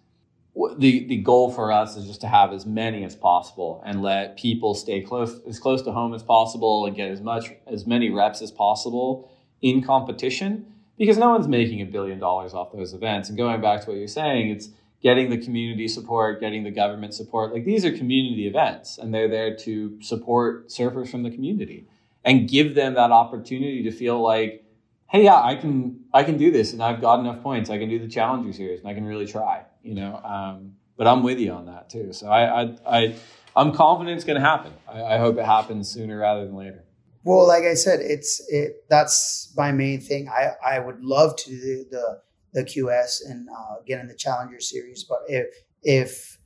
The the goal for us is just to have as many as possible and let people stay close as close to home as possible and get as much as many reps as possible in competition because no one's making a billion dollars off those events. And going back to what you're saying, it's getting the community support, getting the government support. Like these are community events, and they're there to support surfers from the community and give them that opportunity to feel like, hey, yeah, I can I can do this, and I've got enough points. I can do the Challenger Series, and I can really try. You know, um, but I'm with you on that too. So I I, I I'm confident it's going to happen. I, I hope it happens sooner rather than later. Well, like I said, it's it. That's my main thing. I I would love to do the the QS and uh, get in the Challenger Series, but if if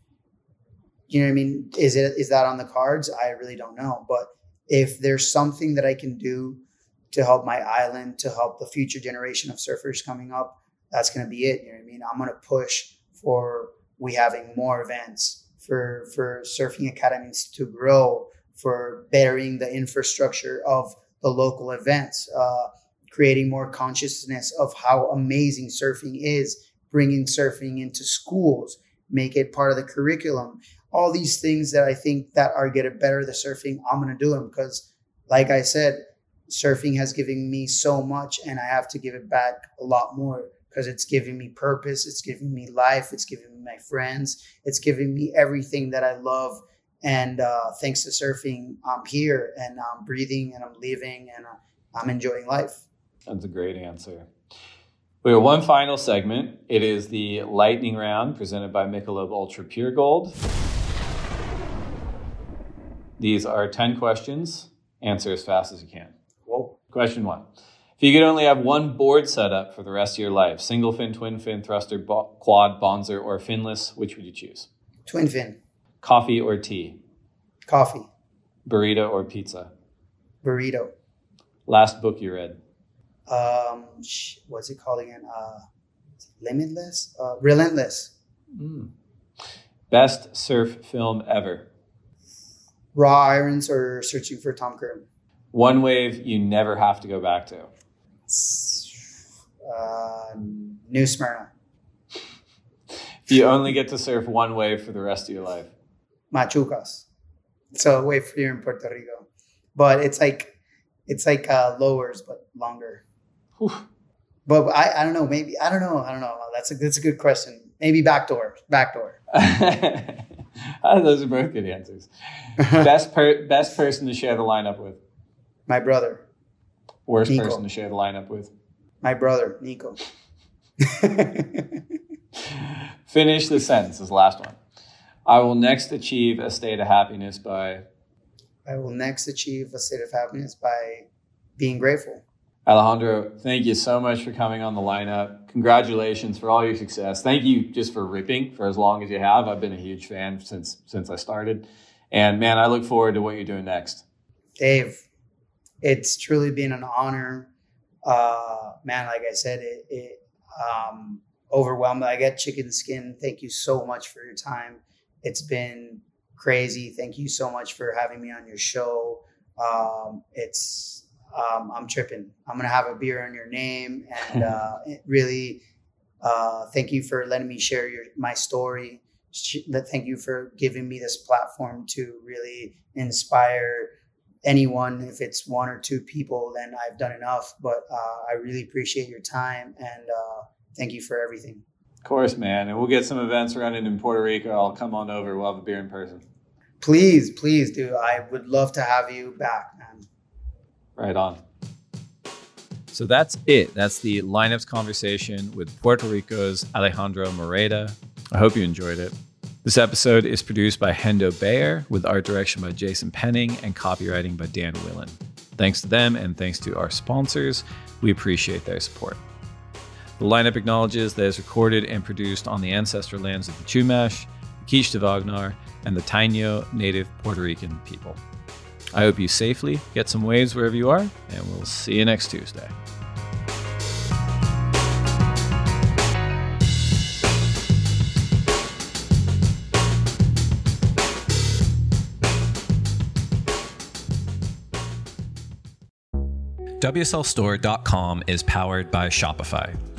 you know what I mean, is it is that on the cards? I really don't know. But if there's something that I can do to help my island, to help the future generation of surfers coming up, that's going to be it. You know what I mean? I'm going to push for we having more events for for surfing academies to grow for bettering the infrastructure of the local events, uh, creating more consciousness of how amazing surfing is, bringing surfing into schools, make it part of the curriculum. All these things that I think that are to better the surfing, I'm going to do them because, like I said, surfing has given me so much, and I have to give it back a lot more because it's giving me purpose, it's giving me life, it's giving me my friends, it's giving me everything that I love and uh, thanks to surfing, I'm here and I'm breathing and I'm living and I'm enjoying life. That's a great answer. We have one final segment. It is the lightning round presented by Michelob Ultra Pure Gold. These are 10 questions. Answer as fast as you can. Whoa. Question one. If you could only have one board setup for the rest of your life, single fin, twin fin, thruster, bo- quad, bonzer, or finless, which would you choose? Twin fin. Coffee or tea? Coffee. Burrito or pizza? Burrito. Last book you read? Um, what's it called again? Uh, limitless? Uh, relentless. Mm. Best surf film ever? Raw Irons or Searching for Tom Curren? One wave you never have to go back to? Uh, New Smyrna. if you only get to surf one wave for the rest of your life? Machucas. So a way here in Puerto Rico, but it's like it's like uh, lowers but longer. Whew. But I, I don't know. Maybe I don't know. I don't know. That's a that's a good question. Maybe backdoor. Backdoor. Ah, those are both good answers. best per, best person to share the lineup with. My brother. Worst Nico. person to share the lineup with. My brother Nico. Finish the sentence. This last one. I will next achieve a state of happiness by. I will next achieve a state of happiness by being grateful. Alejandro, thank you so much for coming on the lineup. Congratulations for all your success. Thank you just for ripping for as long as you have. I've been a huge fan since since I started. And man, I look forward to what you're doing next. Dave, it's truly been an honor. Uh, man, like I said, it, it um, overwhelmed. I get chicken skin. Thank you so much for your time. It's been crazy. Thank you so much for having me on your show. Um, it's um, I'm tripping. I'm gonna have a beer in your name, and uh, really, Uh, thank you for letting me share your my story. Thank you for giving me this platform to really inspire anyone. If it's one or two people, then I've done enough. But uh, I really appreciate your time and uh, thank you for everything. Of course, man. And we'll get some events running in Puerto Rico. I'll come on over. We'll have a beer in person. Please, please dude. I would love to have you back, man. Right on. So that's it. That's the lineups conversation with Puerto Rico's Alejandro Moreda. I hope you enjoyed it. This episode is produced by Hendo Bayer with art direction by Jason Penning and copywriting by Dan Willen. Thanks to them and thanks to our sponsors. We appreciate their support. The lineup acknowledges that it's recorded and produced on the ancestral lands of the Chumash, the Quiche de Wagnar, and the Taino native Puerto Rican people. I hope you safely get some waves wherever you are, and we'll see you next Tuesday. WSLStore.com is powered by Shopify.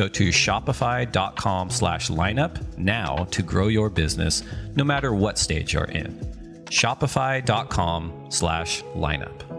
Go to shopify.com slash lineup now to grow your business no matter what stage you're in. Shopify.com slash lineup.